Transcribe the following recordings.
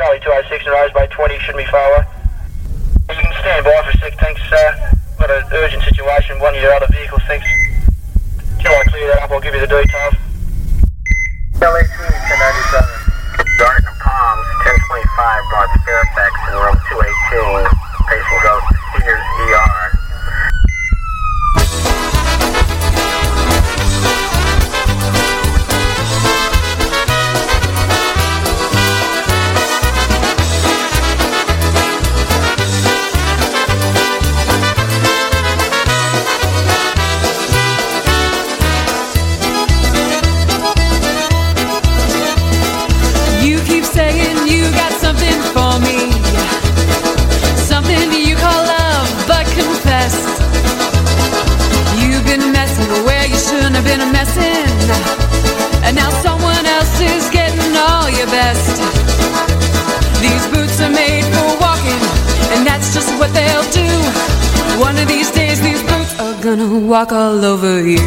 Charlie 286 and Rose Bay 20 shouldn't be far. You can stand by for a sec, thanks. Uh, got an urgent situation, one of your other vehicles, thanks. Till I clear that up, I'll give you the details. LA 1097. Dark Palms, 1025 North Fairfax room 218. Patient goes Cedars ER. One of these days, these boots are gonna walk all over you.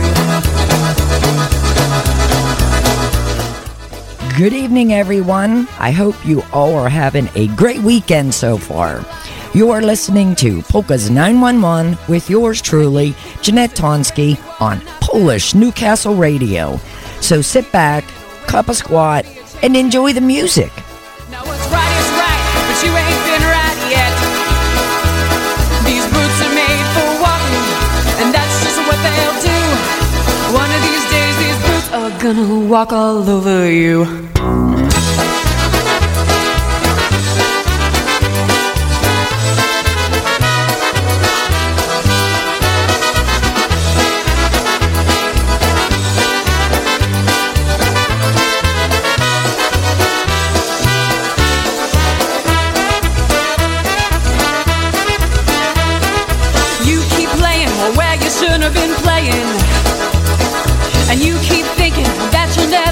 Good evening, everyone. I hope you all are having a great weekend so far. You are listening to Polka's 911 with yours truly, Jeanette Tonski, on Polish Newcastle Radio. So sit back, cup a squat, and enjoy the music. Gonna walk all over you. You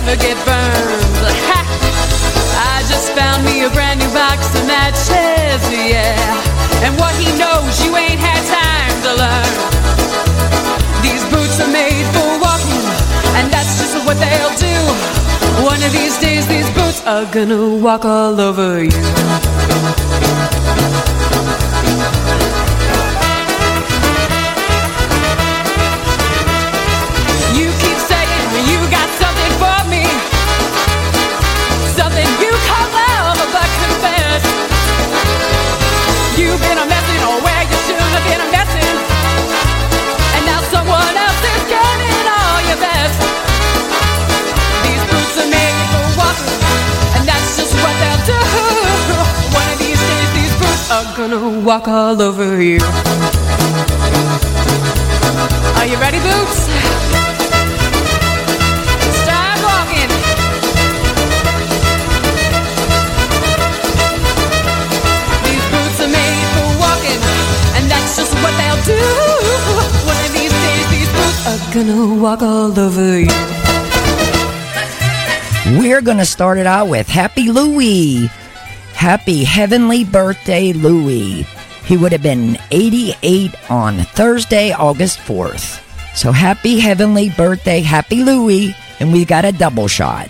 never get burned. Ha! I just found me a brand new box of matches, yeah. And what he knows, you ain't had time to learn. These boots are made for walking, and that's just what they'll do. One of these days, these boots are gonna walk all over you. You gonna walk all over you. Are you ready, boots? Gonna walk all over you. We're going to start it out with Happy Louie. Happy heavenly birthday, Louie. He would have been 88 on Thursday, August 4th. So happy heavenly birthday, Happy Louie. And we got a double shot.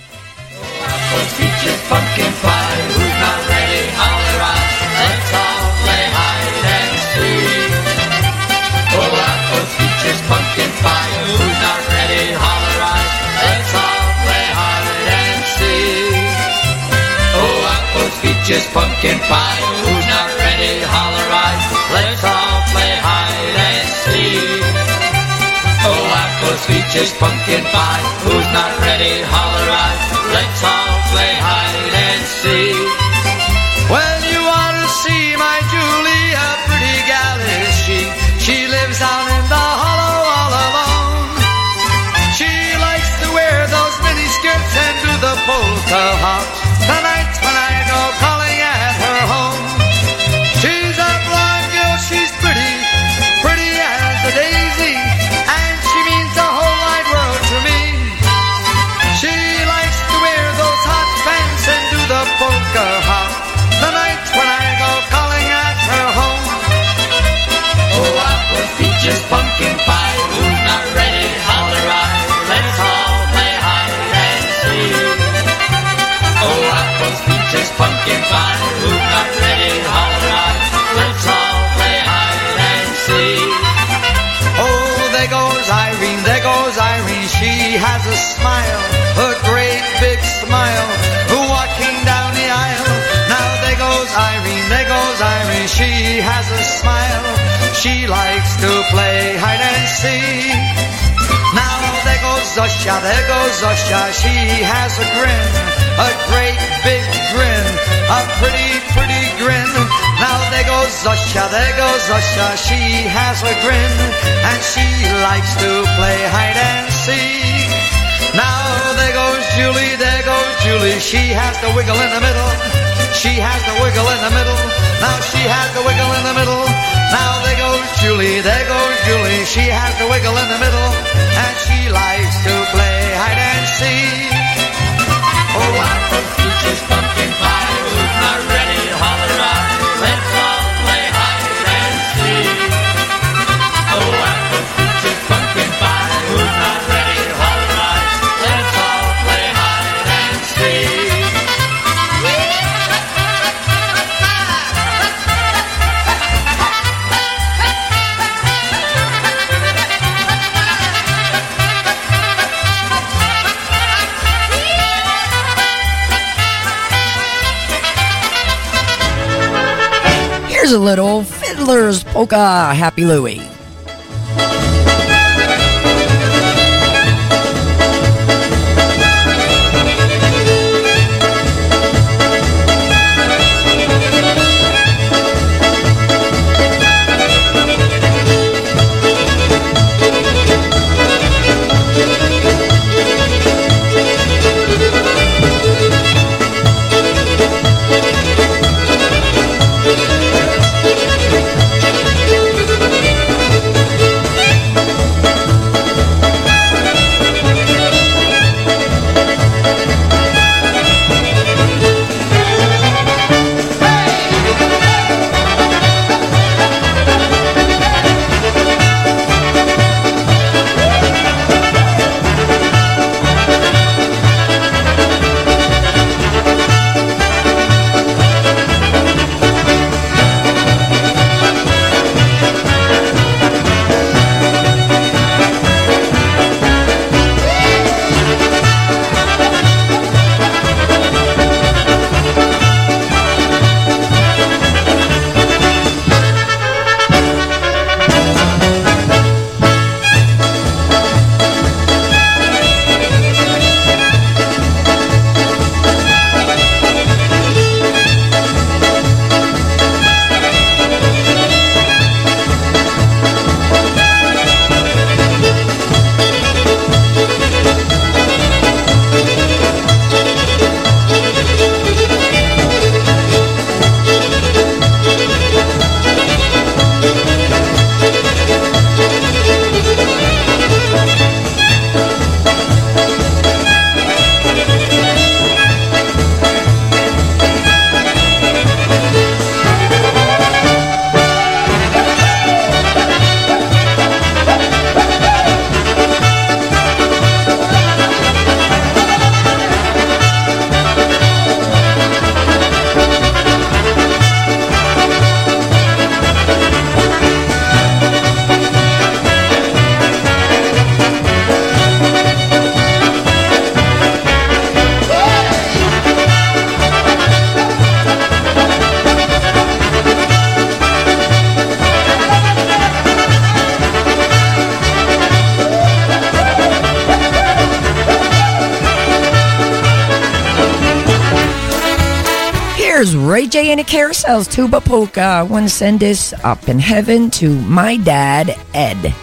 Apples, peaches, pumpkin pie. Who's not ready? Holler out. Let's all peaches, pumpkin pie. Who's not ready? Holler out. Let's all play hide and seek. Oh, apples, peaches, pumpkin pie. Who's not ready? Holler out. Let's all the polka she has a smile. She likes to play hide and seek. Now there goes Zosha, there goes Zosha. She has a grin, a great big grin, a pretty, pretty grin. Now there goes Zosha, there goes Zosha. She has a grin, and she likes to play hide and seek. Now there goes Julie, there goes Julie. She has the wiggle in the middle. She has the wiggle in the middle. Now she has the wiggle in the middle. Now there goes Julie, there goes Julie. She has the wiggle in the middle, and she likes to play hide and seek. Oh, apple peaches, pumpkin pie, Here's a little Fiddler's Polka Happy Louie. Carousels Tuba Polka. I want to send this up in heaven to my dad, Ed.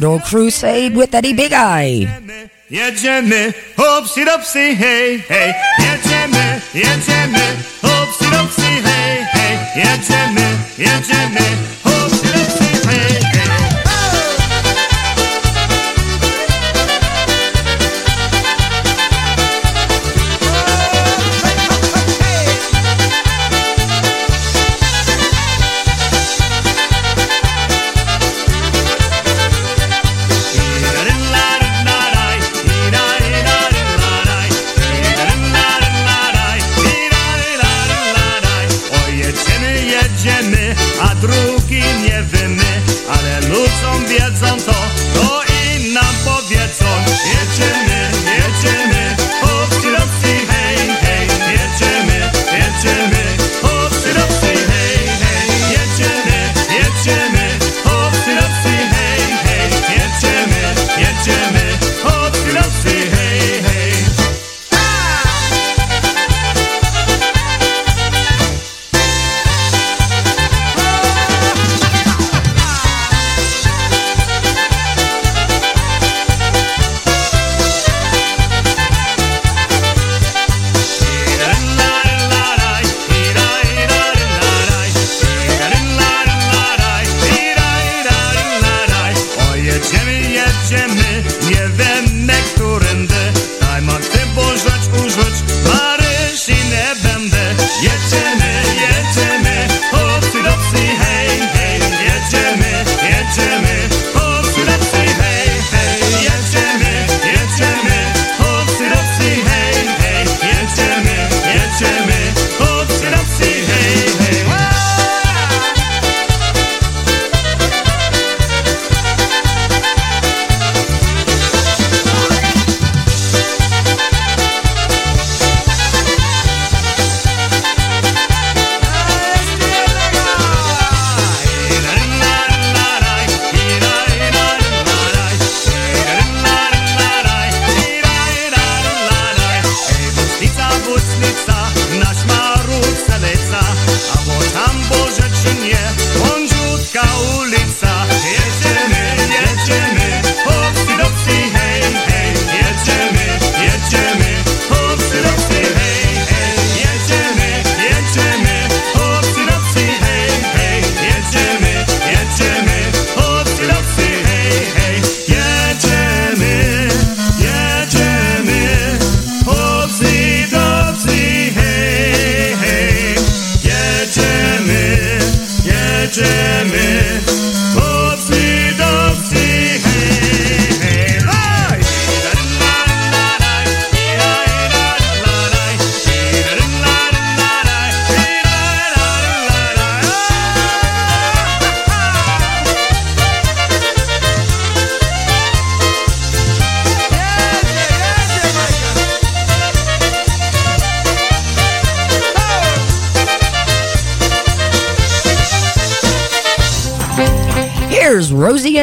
Little crusade with Eddie Big Eye. jedziemy, hopsi dopsi, hej, hej, jedziemy, jedziemy, hopsi dopsi, hej, hej, jedziemy, jedziemy,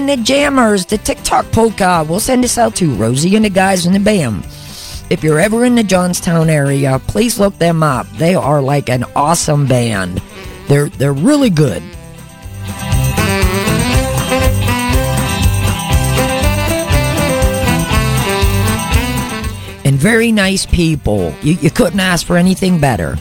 and the Jammers, the TikTok polka. We'll send this out to Rosie and the guys in the band. If you're ever in the Johnstown area, please look them up. They are like an awesome band. They're they're really good. And very nice people. You, you couldn't ask for anything better.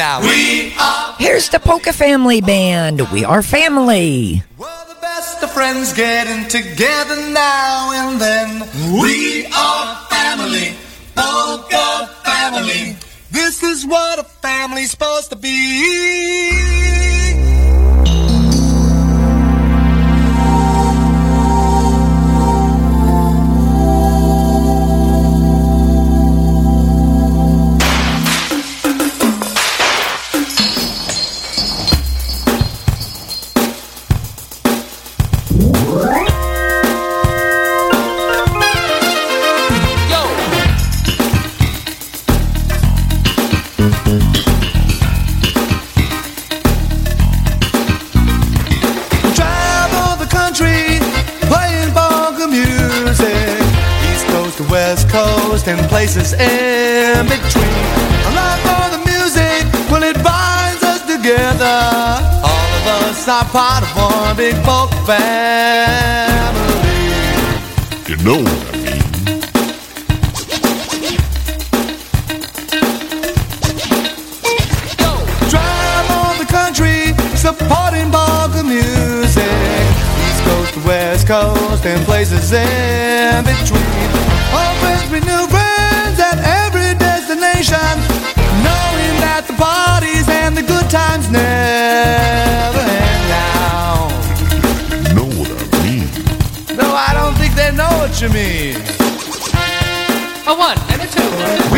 Now. We are Here's the Polka Family Band. We are family. We're the best of friends getting together now and then. We are family, polka family. This is what a family's supposed to be. Places in between. I love for the music when it binds us together. All of us are part of one big folk family. You know what I mean. Travel the country, supporting polka music. East Coast to West Coast and places in between. Old friends with the good times never end now. You know what I mean. No, I don't think they know what you mean. A one and a two.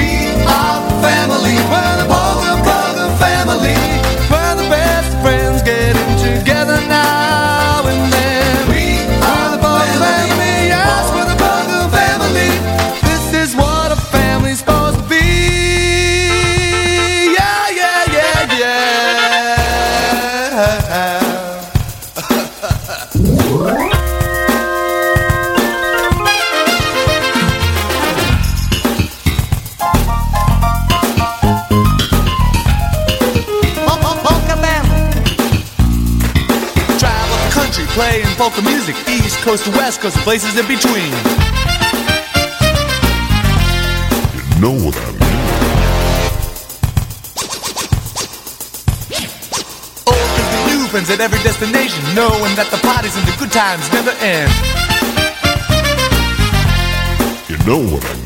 Coast to west coast, and places in between. You know what I mean. Old friends and new friends at every destination, knowing that the parties and the good times never end. You know what I mean.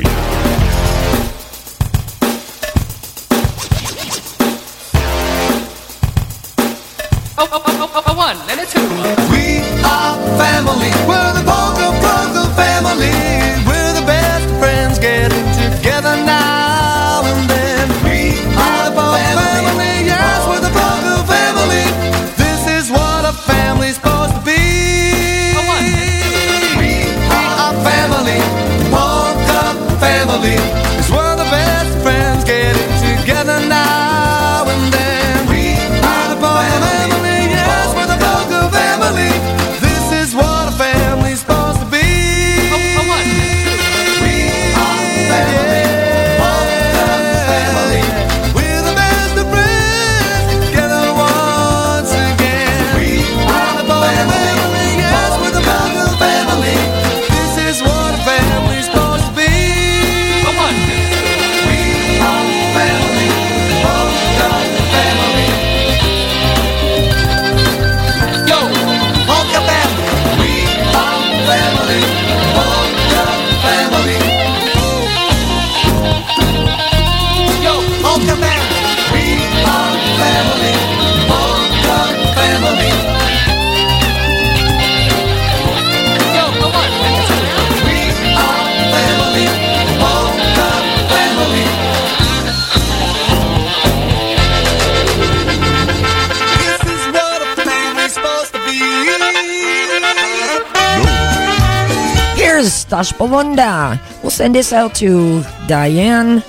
Belunda. We'll send this out to Diane,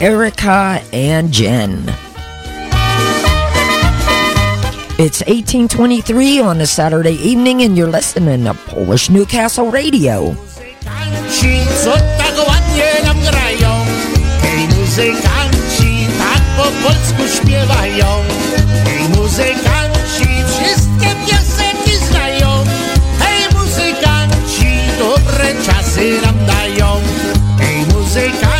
Erica, and Jen. It's 1823 on a Saturday evening, and you're listening to Polish Newcastle Radio. Po polsku śpiewają muzykanci, wszystkie piosenki sera andai on e i musicali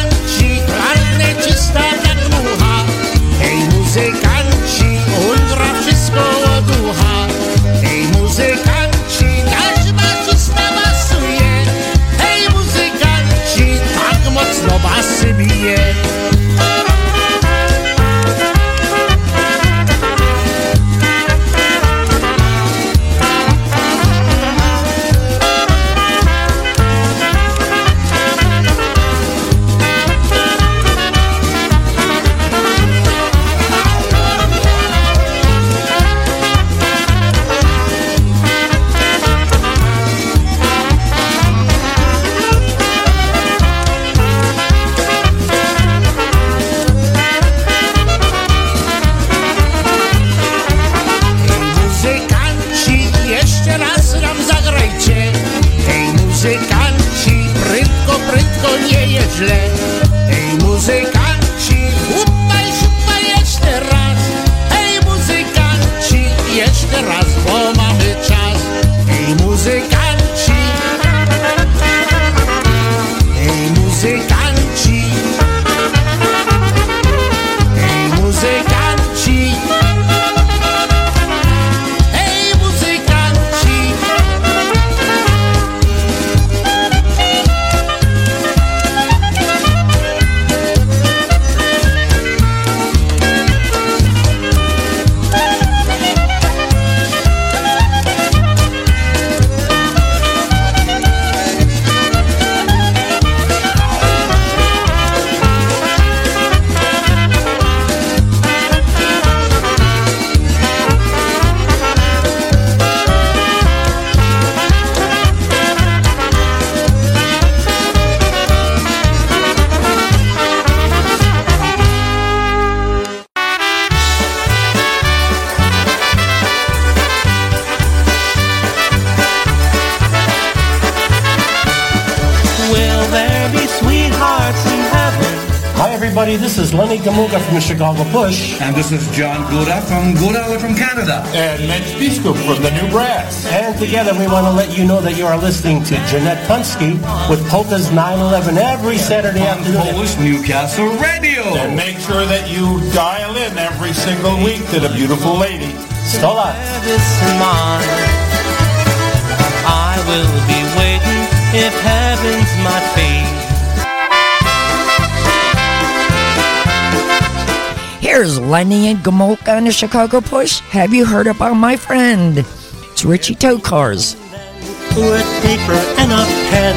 everybody. This is Lenny Gomulka from the Chicago Push. And this is John Gouda from Gouda from Canada. And Mitch Biskup from the New Brass. And together we want to let you know that you are listening to Jeanette Tonski with Polka's 911 every Saturday On afternoon. Polish Newcastle Radio. And make sure that you dial in every single week to the beautiful lady. Stola. I will be waiting if heaven's my fate. Here's Lenny and Gomulka on the Chicago Push. Have you heard about my friend? It's Richie Tokars. With paper and a pen,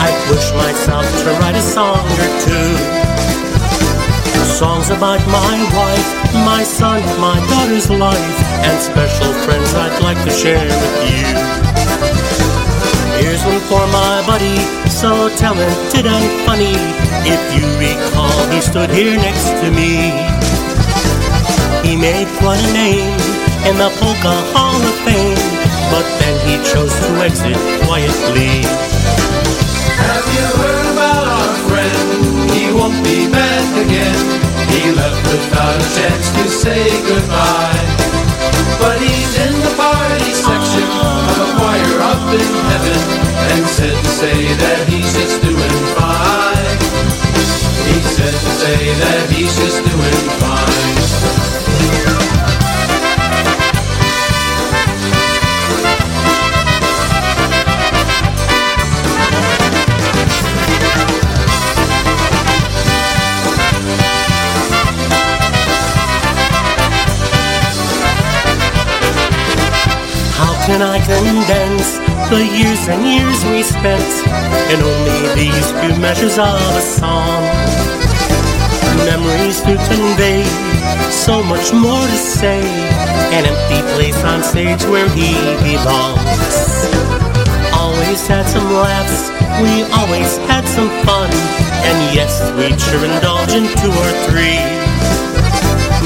I push myself to write a song or two. Songs about my wife, my son, my daughter's life, and special friends I'd like to share with you. Here's one for my buddy, so talented and funny. If you recall, he stood here next to me. Made quite a name in the Polka Hall of Fame, but then he chose to exit quietly. Have you heard about our friend? He won't be back again. He left without a chance to say goodbye. But he's in the party section of a choir up in heaven and said to say that he's just doing fine. He said to say that he's just doing fine. How can I condense the years and years we spent in only these few measures of a song? Memories to convey, so much more to say. An empty place on stage where he belongs. Always had some laughs, we always had some fun, and yes, we'd sure indulge in two or three.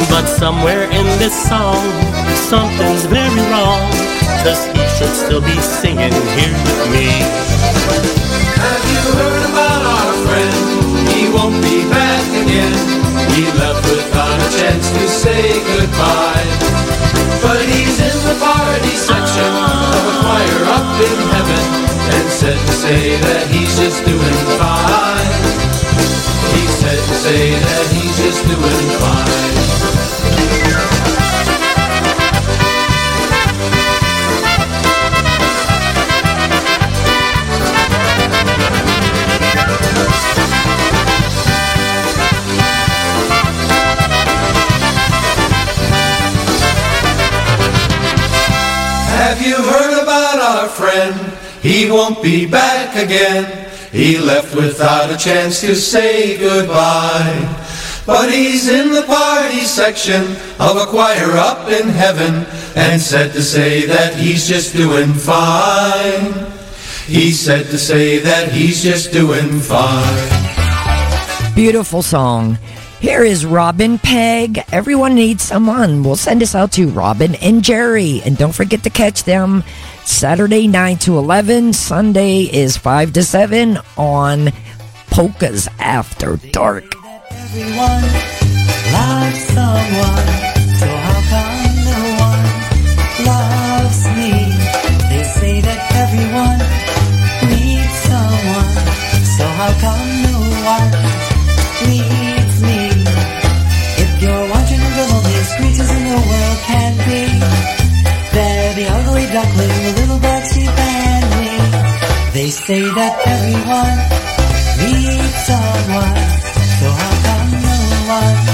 But somewhere in this song, something's very wrong. Cause he should still be singing here with me. Have you heard about our friend? He won't be back again. He left without a chance to say goodbye. But he's in the party section of a choir up in heaven and said to say that he's just doing fine. He said to say that he's just doing fine. Friend. He won't be back again. He left without a chance to say goodbye. But he's in the party section of a choir up in heaven and said to say that he's just doing fine. He said to say that he's just doing fine. Beautiful song. Here is Robin Peg. Everyone needs someone. We'll send this out to Robin and Jerry. And don't forget to catch them Saturday 9 to 11. Sunday is 5 to 7 on Polka's After Dark. Everyone loves someone, so how come no one loves me? They say that everyone needs someone, so how come little sheep and me. They say that everyone needs someone, so how come no one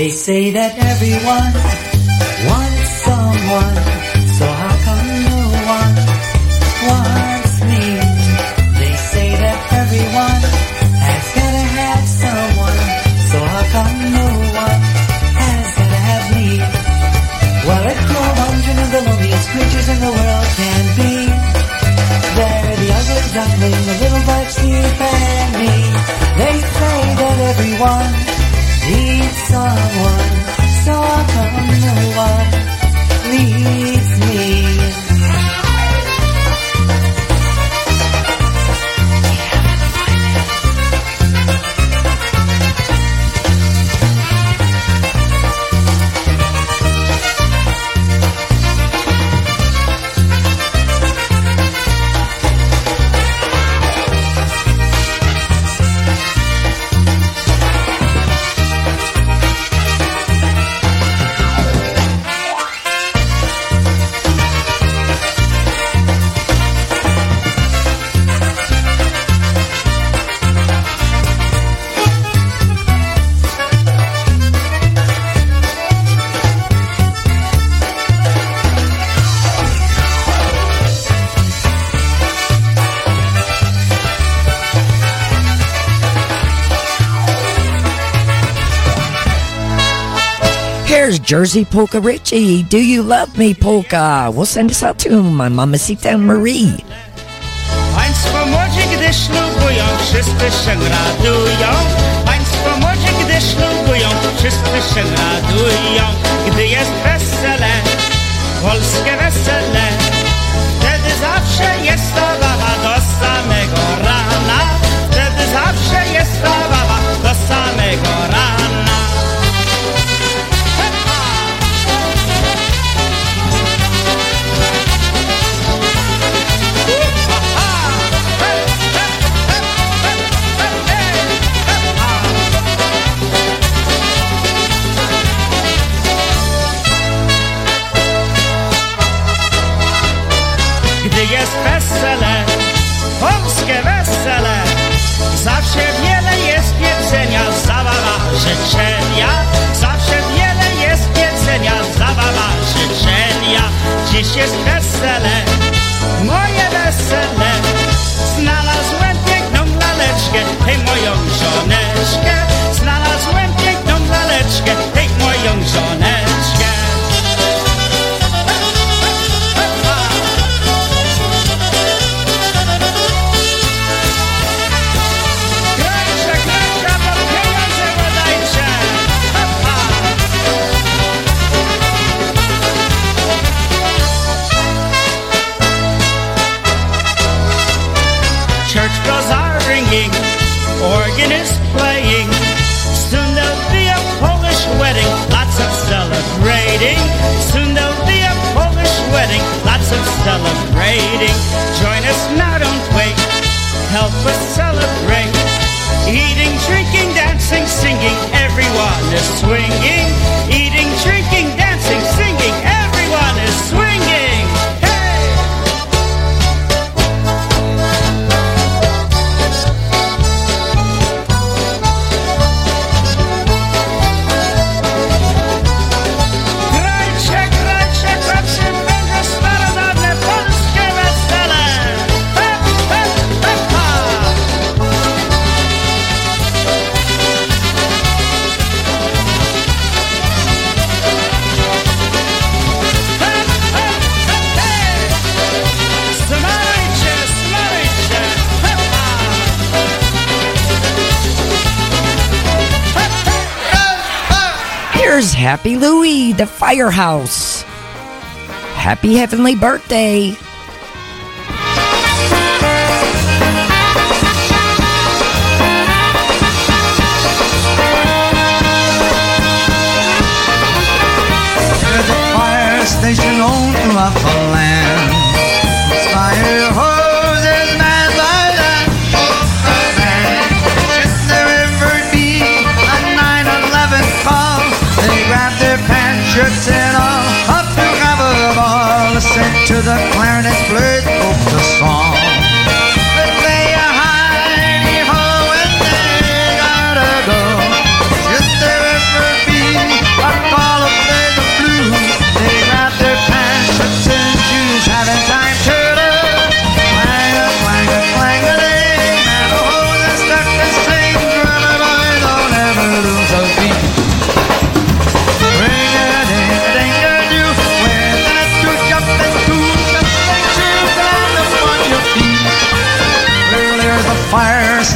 They say that everyone wants someone, so how come no one wants me? They say that everyone has gotta have someone, so how come no one has gotta have me? Well, if you're wondering the loneliest creatures in the world can be, they're the ugly duckling, the little black sheep, and me. They say that everyone needs someone, so how come no one needs me? Jersey Polka Richie. Do you love me, Polka? We'll send this out to my mamacita Marie. Państwo młodzi, gdy ślubują, wszyscy się radują. Państwo młodzi, gdy ślubują, wszyscy się radują. Gdy jest wesele, polskie wesele, jest jedzenia, zabawa, życzenia. Zawsze wiele jest jedzenia, zabawa, życzenia. Dziś jest wesele, moje wesele. Znalazłem piękną laleczkę, hej moją żoneczkę. Firehouse. Happy Heavenly Birthday!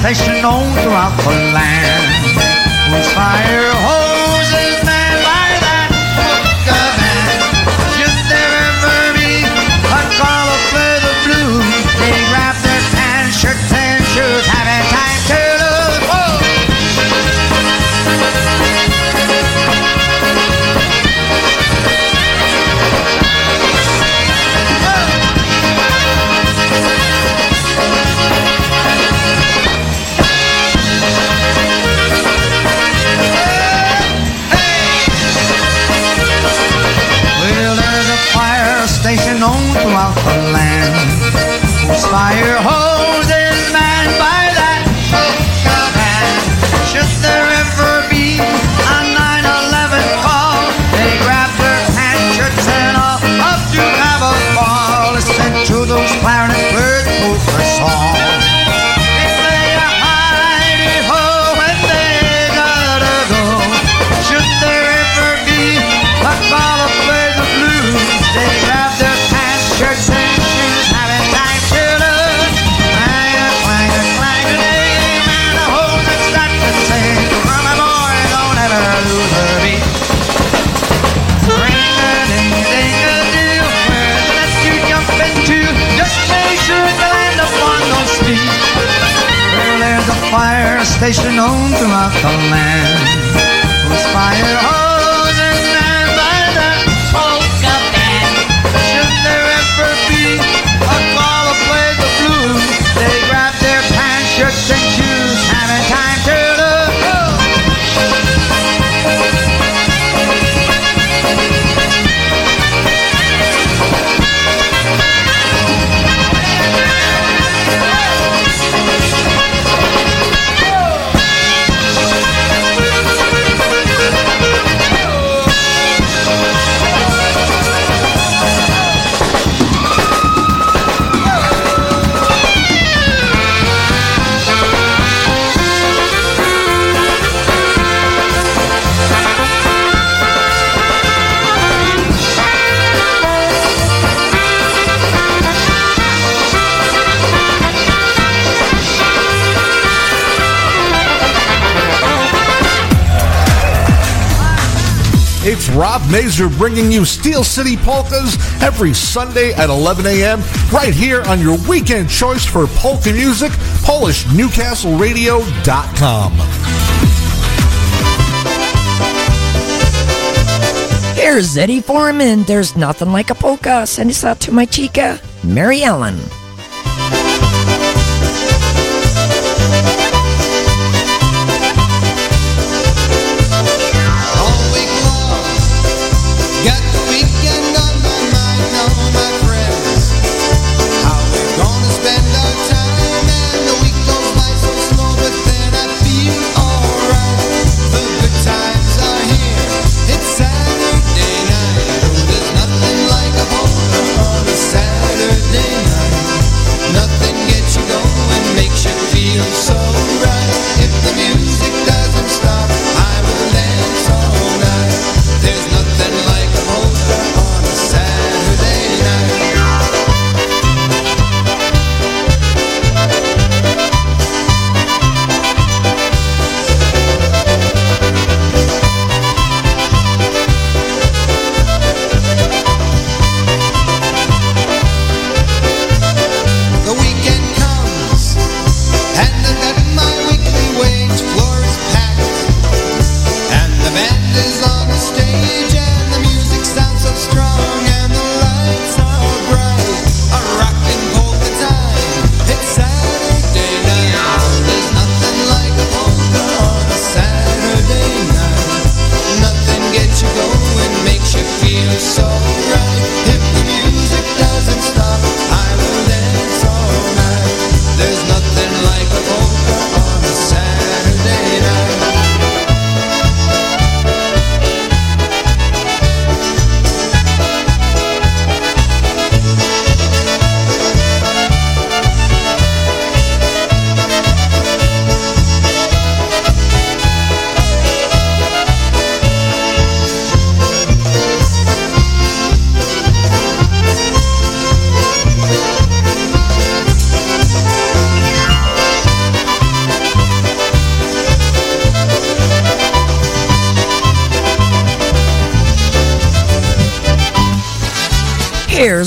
才是浓妆厚勒 fire. vacation home to my homeland. Mazer bringing you Steel City Polkas every Sunday at 11 a.m. right here on your weekend choice for polka music, PolishNewcastleRadio.com. Here's Eddie Forman. There's nothing like a polka. Send this out to my chica, Mary Ellen.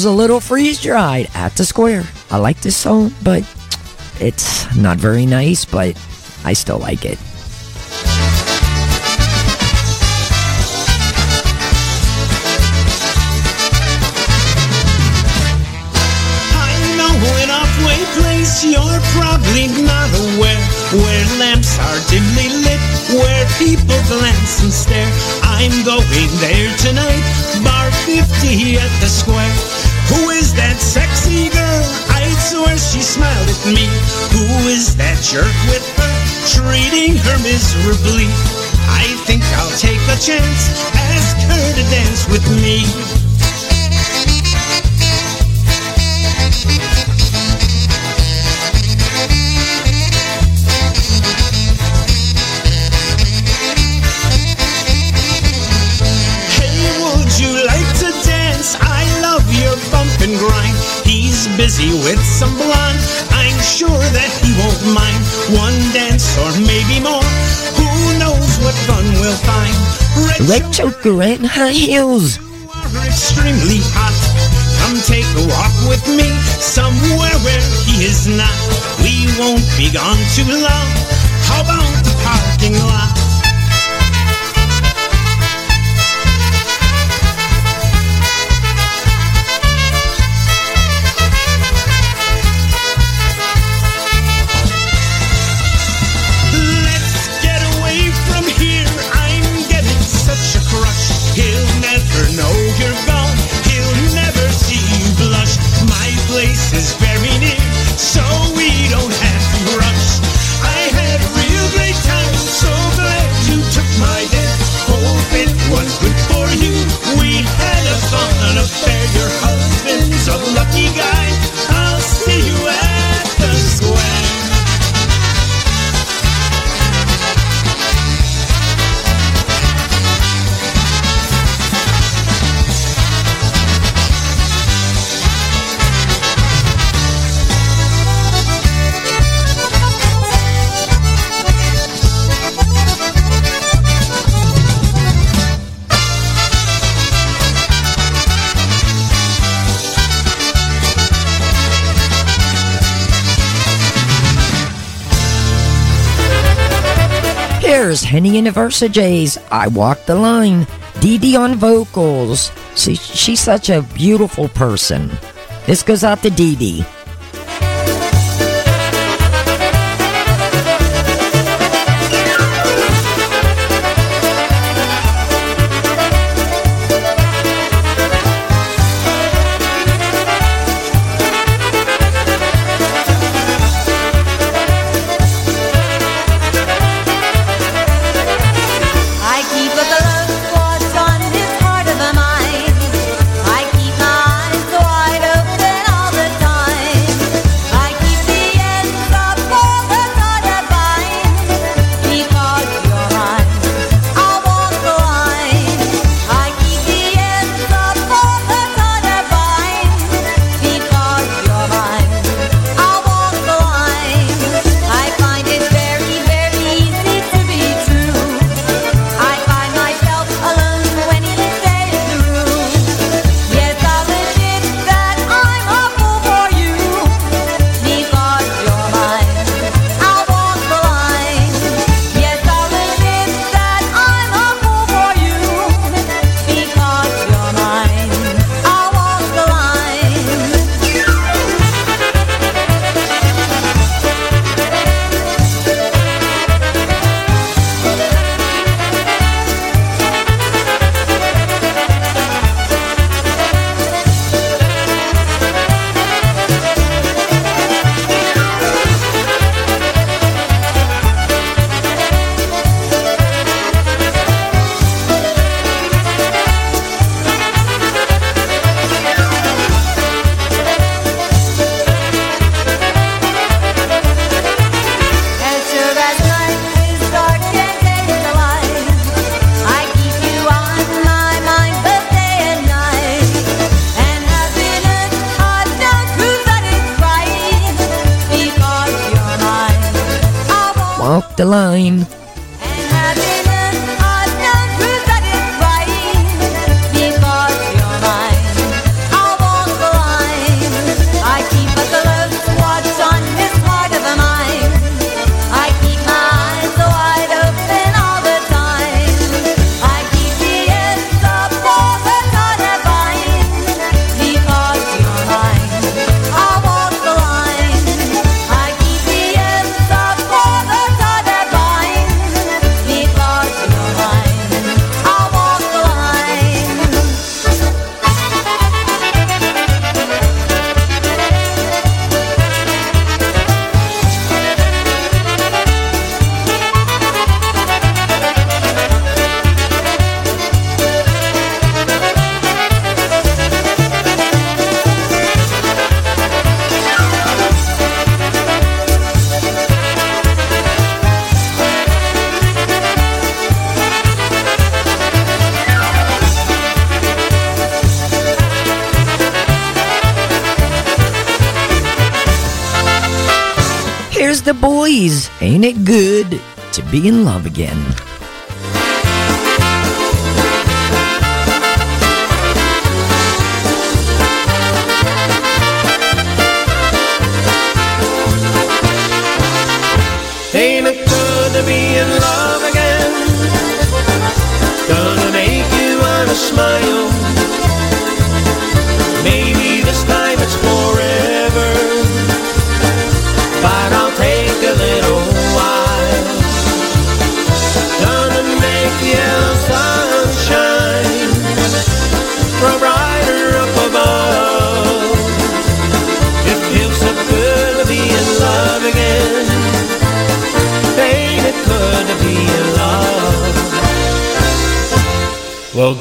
A little freeze dried at the square. I like this song, but it's not very nice, but I still like it. I know an off-way place you're probably not aware Where lamps are dimly lit, where people glance and stare I'm going there tonight, bar 50 at the square Who is that sexy girl? I'd swear she smiled at me Who is that jerk with her, treating her miserably? I think I'll take a chance, ask her to dance with me busy with some blonde. I'm sure that he won't mind one dance or maybe more. Who knows what fun we'll find? Red choker and high heels. are extremely hot. Come take a walk with me somewhere where he is not. We won't be gone too long. How about the parking lot? Is very Here's Henny the I Walk the Line. Dee Dee on vocals. See, she's such a beautiful person. This goes out to Dee Dee.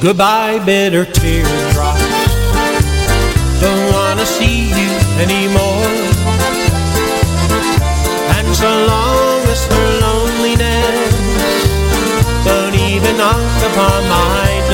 Goodbye, bitter teardrops. Don't wanna see you anymore. And so long as her loneliness don't even knock upon my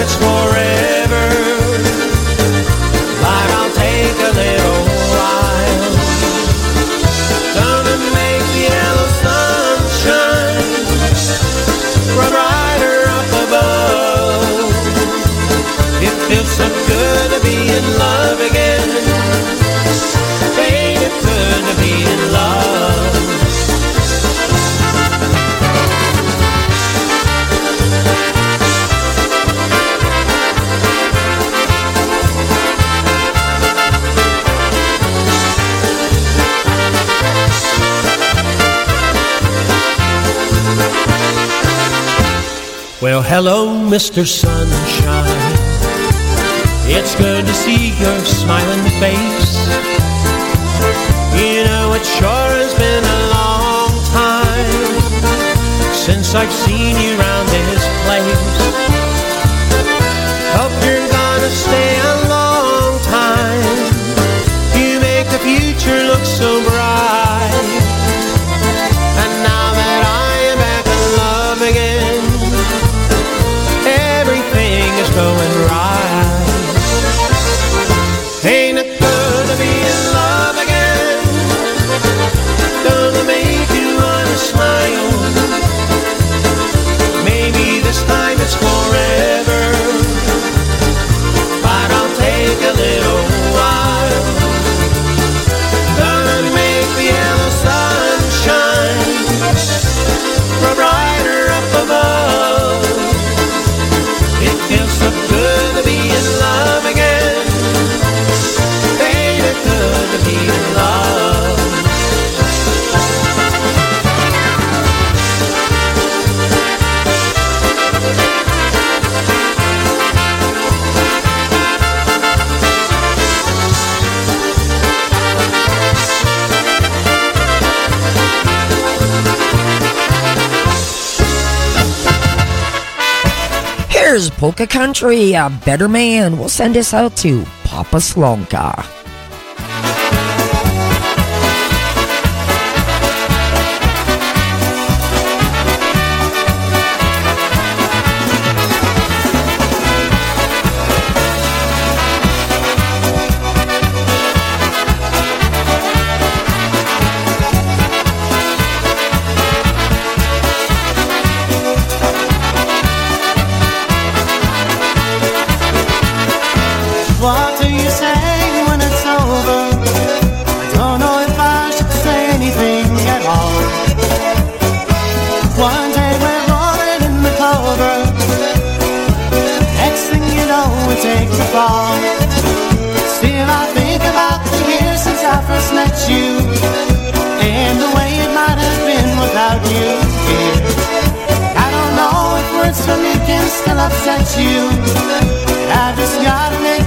it's forever. I'll take a little while. Gonna make the yellow sunshine brighter up above. It feels so good to be in love again. Ain't it good to be in love? Well, hello, Mr. Sunshine. It's good to see your smiling face. You know, it sure has been a long time since I've seen you around this place. Polka Country, a better man. will send us out to Papa Slonka. Take the fall. Still, I think about the years since I first met you. And the way it might have been without you here. I don't know if words from you can still upset you. I just gotta make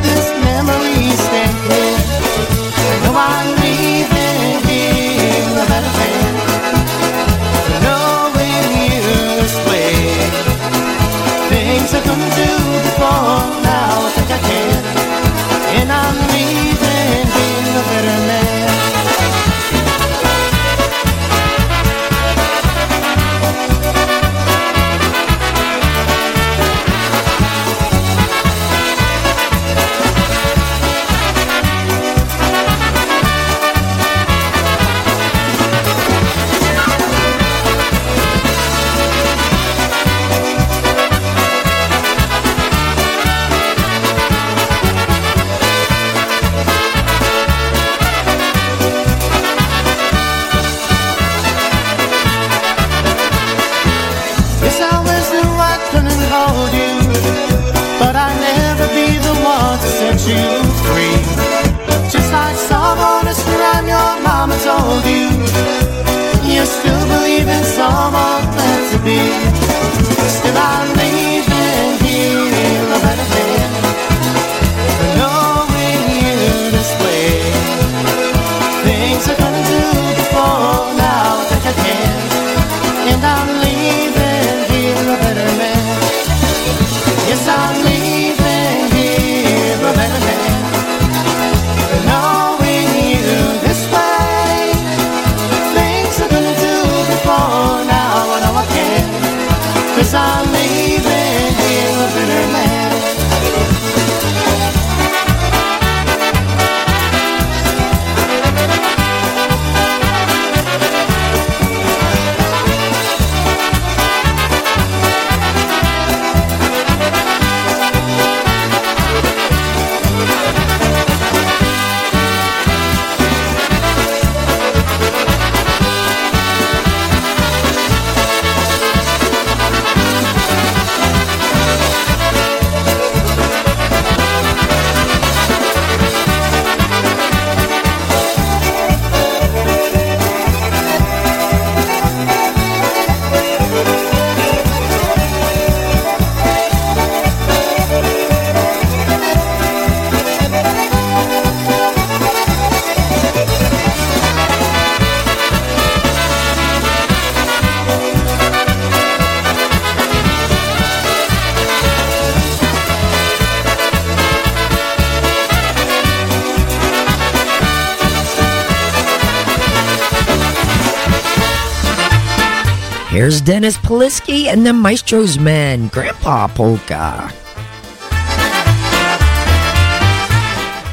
Dennis Polisky and the Maestro's Men, Grandpa Polka.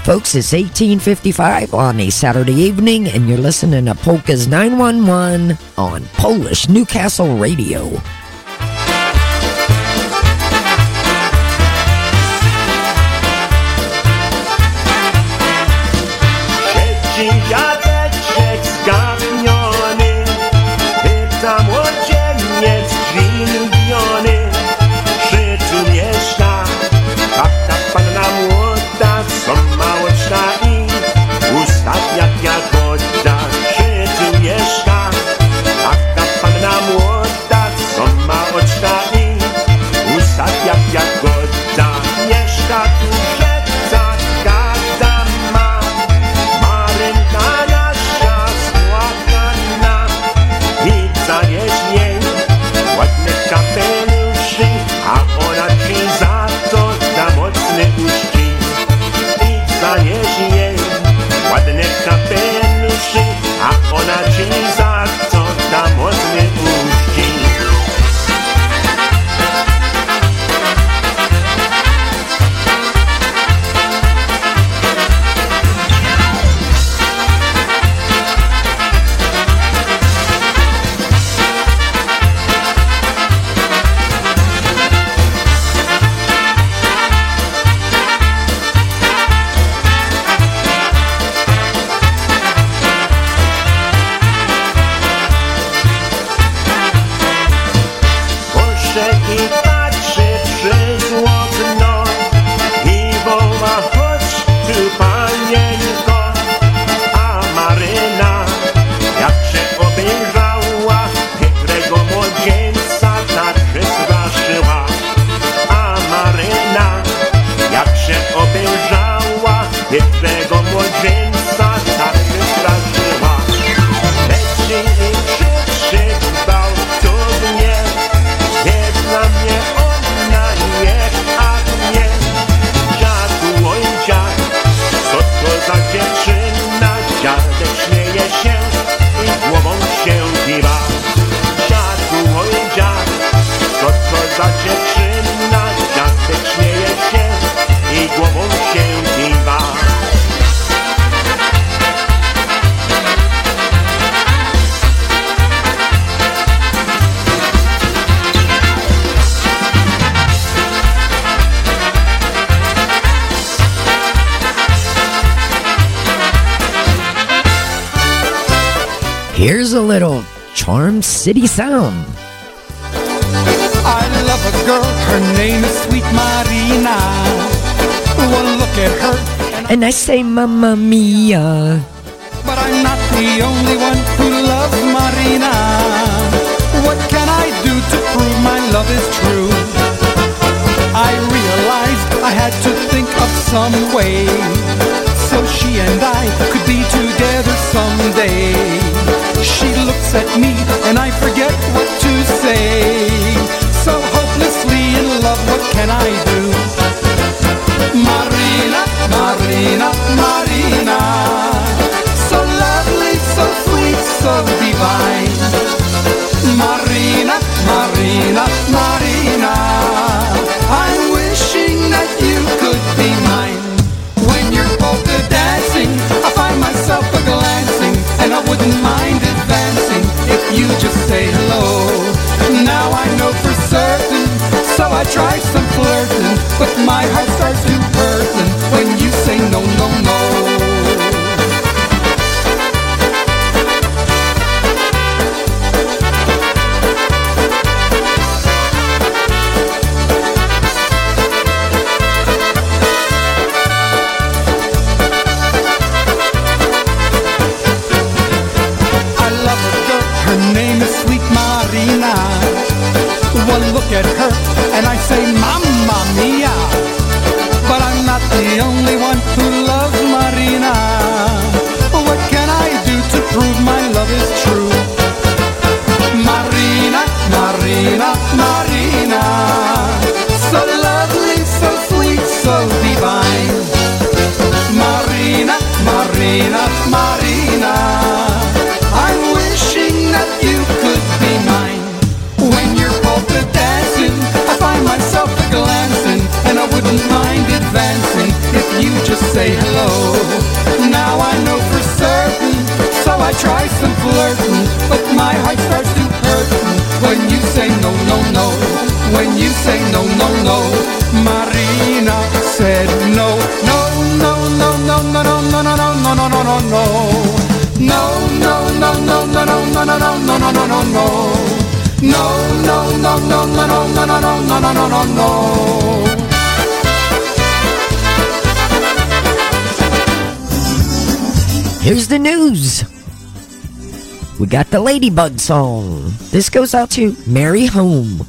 Folks, it's 1855 on a Saturday evening, and you're listening to Polka's 911 on Polish Newcastle Radio. City Sound. I love a girl, her name is Sweet Marina. One look at her. And I say, Mamma Mia. got the Ladybug song. This goes out to Mary Home.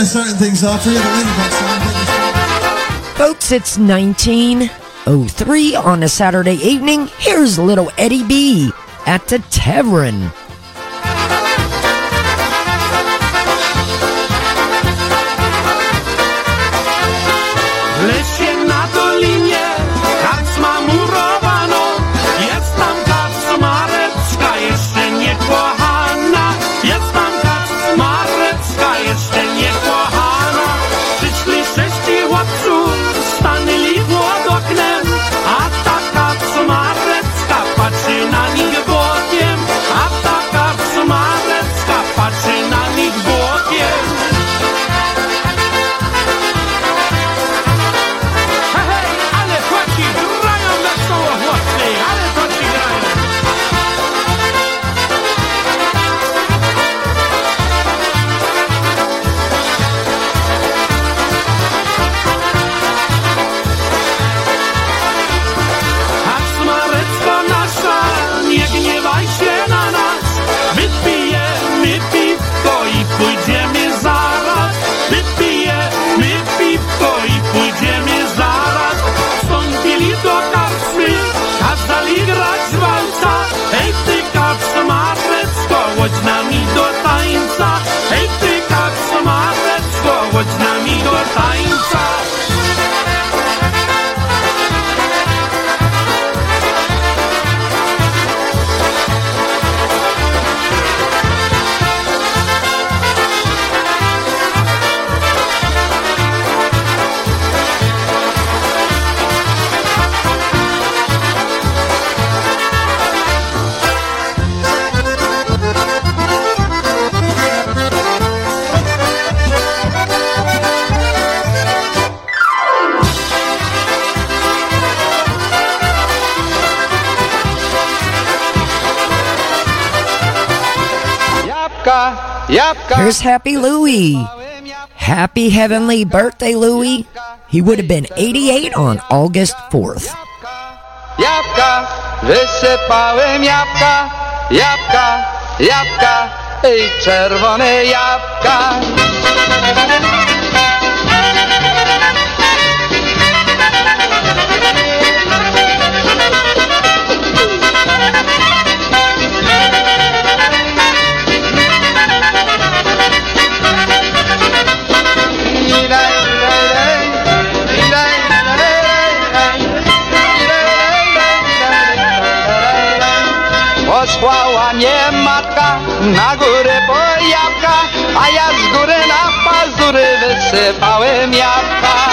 Claudia starting things off here. The Ladybug song. Folks, it's 1903 on a Saturday evening. Here's little Eddie B at the Tavern. Here's Happy Louie. Happy heavenly birthday, Louie. He would have been 88 on August 4th. Jabłka, wysypałem jabłka, jabłka, jabłka i czerwone jabłka. Mnie matka na górę po jabłka, a ja z góry na pazury wysypałem jabłka.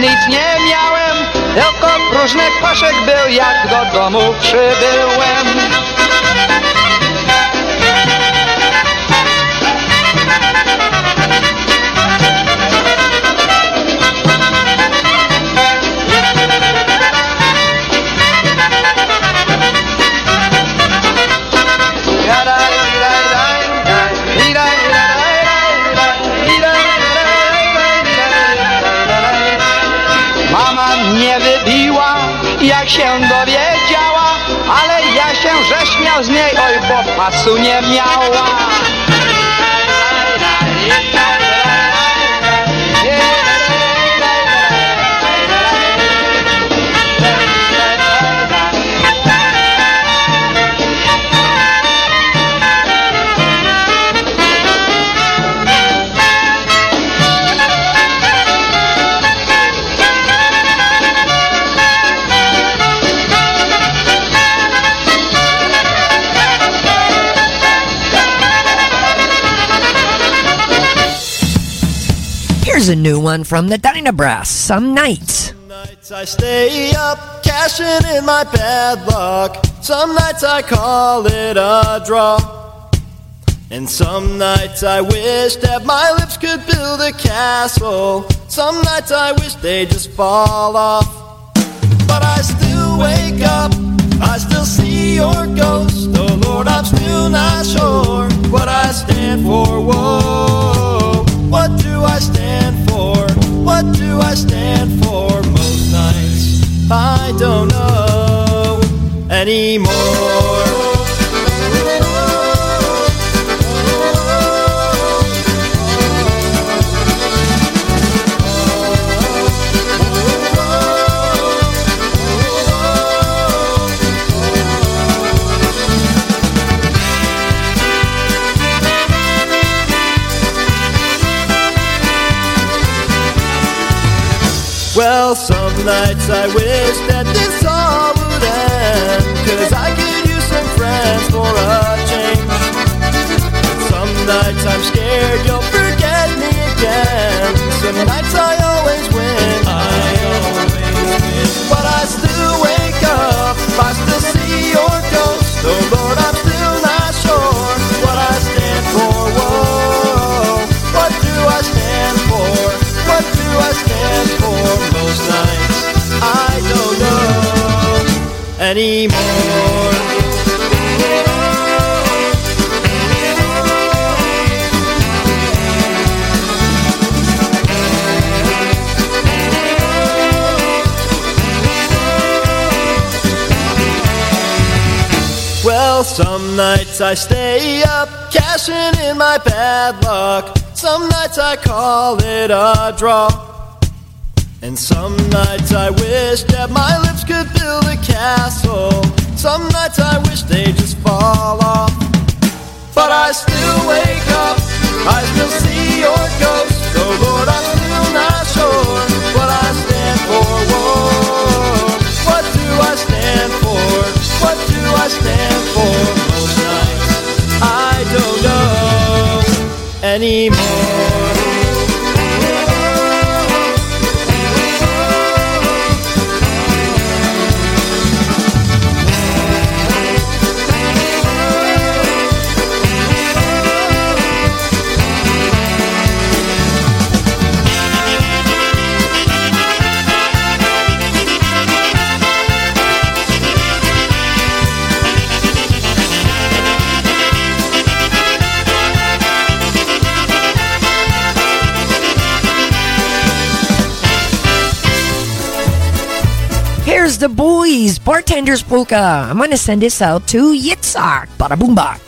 Nic nie miałem, tylko próżny koszek był, jak do domu przybyłem. Się dowiedziała, ale ja się rześmiał z niej, oj, bo pasu nie miała. A new one from the Dynabrass. Some nights. Some nights I stay up, cashing in my bad luck. Some nights I call it a draw. And some nights I wish that my lips could build a castle Some nights I wish they just fall off. But I still wake up, I still see your ghost. Oh Lord, I'm still not sure what I stand for. Whoa, what do I stand for? What do I stand for? Most nights I don't know anymore. Well, some nights I wish that this all would end. Cause I could use some friends for a change. Some nights I'm scared you'll forget me again. Some nights I always win. I always win. But I still wake up, I still see your ghost. Oh Lord, I'm still not sure what I stand for. Whoa, what do I stand for? What do I stand for? Anymore. Well, some nights I stay up, cashing in my bad luck. Some nights I call it a draw. And some nights I wish that my lips could build a castle. Some nights I wish they just fall off. But I still wake up, I still see your ghost. Oh Lord, I'm still not sure what I stand for. Whoa, what do I stand for? What do I stand for? Most nights I don't know anymore. Bartender's polka. I'm gonna send this out to Yitzhak, bada boom What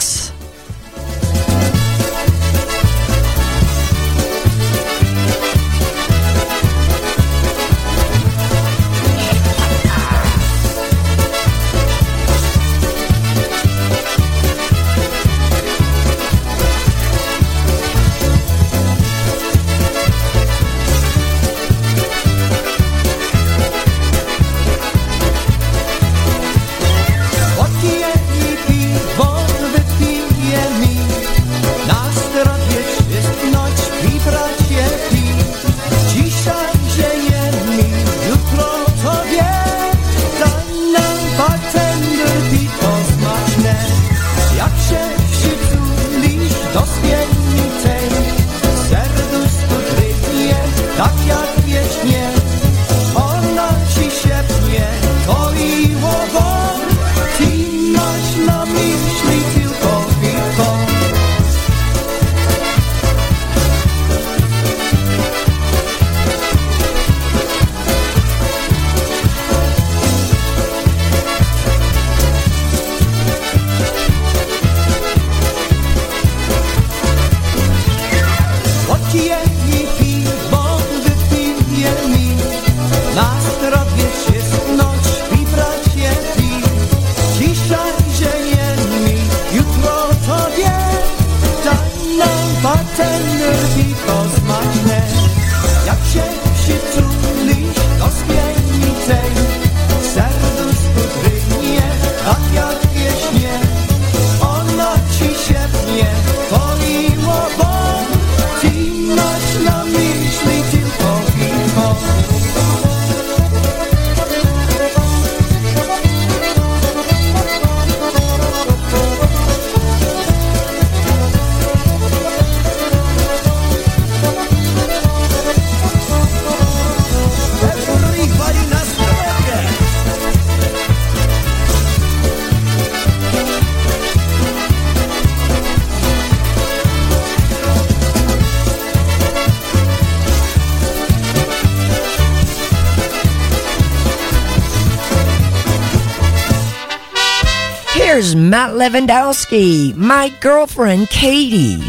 Matt Lewandowski, my girlfriend Katie.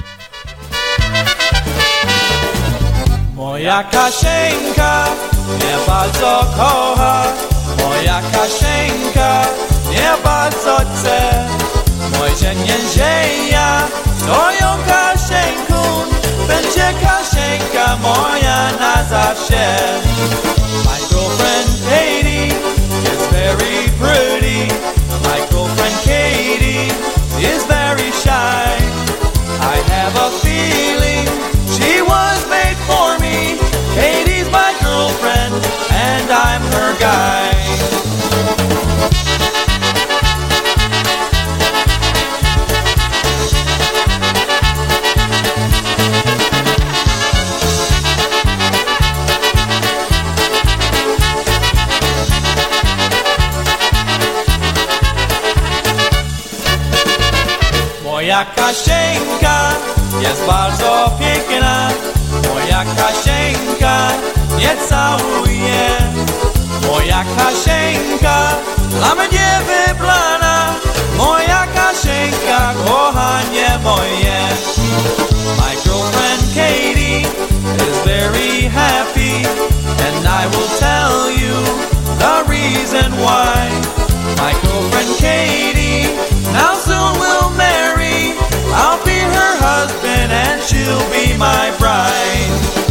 Moja Kasieńka mnie bardzo kocha. Moja Kasieńka mnie bardzo chce. Mój dzień niedziela Stoją Kasieńką Będzie Kasieńka moja na zawsze Kasieńka dla mnie wybrana Moja Kasieńka kochanie moje. My girlfriend Katie is very happy And I will tell you the reason why. My girlfriend Katie now soon will marry. I'll be her husband and she'll be my bride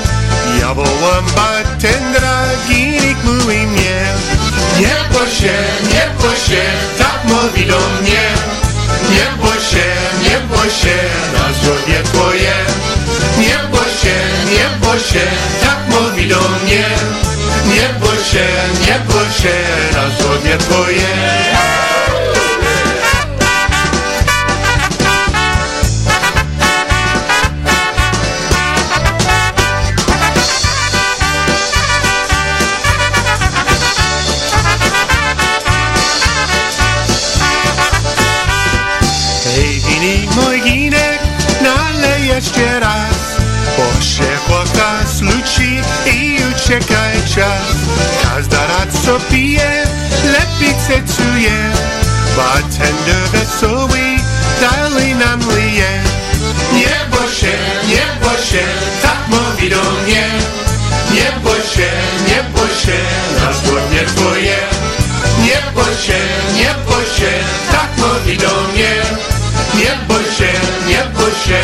Ja wołam bartendra, ginik mówi mnie. Nie bój się, nie bój się, tak mówi do mnie. Nie bój się, nie bój się, na zdrowie twoje. Nie bój się, nie bój się, tak mówi do mnie. Nie bój się, nie bój się, na zdrowie twoje co pije, lepiej cecuje Bartender wesoły, dalej nam lije. Nie bój się, nie bój się, tak mówi do mnie. Nie bój się, nie bój się, na zgodnie twoje. Nie bój się, nie bój się, tak mówi do mnie. Nie bój się, nie bój się,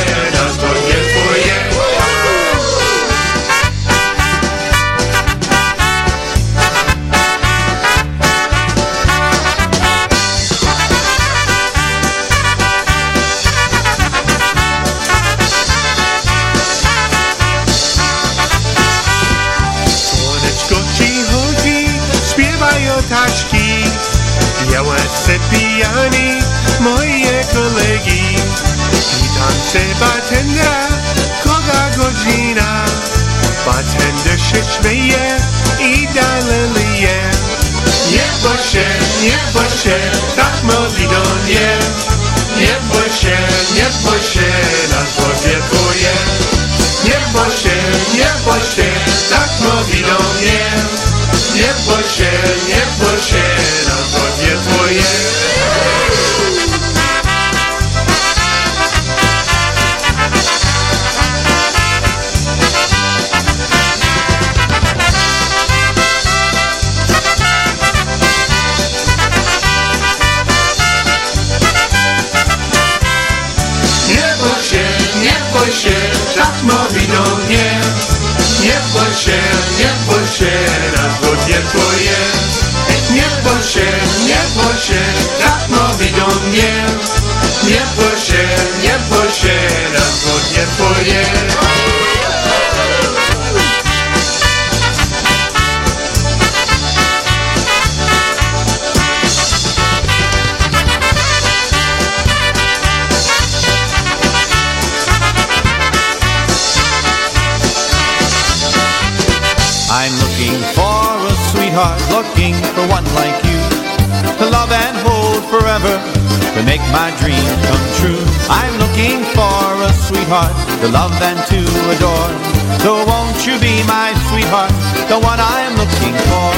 to love and to adore. So won't you be my sweetheart, the one I'm looking for?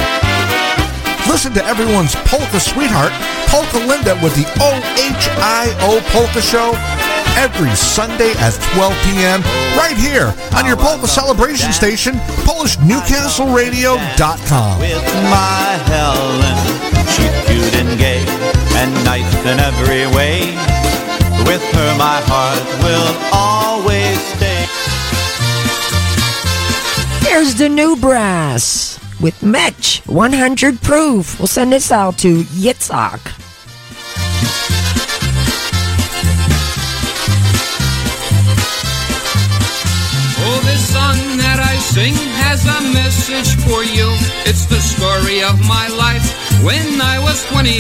Listen to everyone's polka sweetheart, Polka Linda, with the OHIO Polka Show every Sunday at 12 p.m. right here on your polka celebration station, PolishNewcastleRadio.com. With my Helen, she's cute and gay and nice in every way. With her, my heart will always Here's the new brass with Mitch 100 proof. We'll send this out to Yitzhak. Oh, this song that I sing has a message for you. It's the story of my life when I was 22.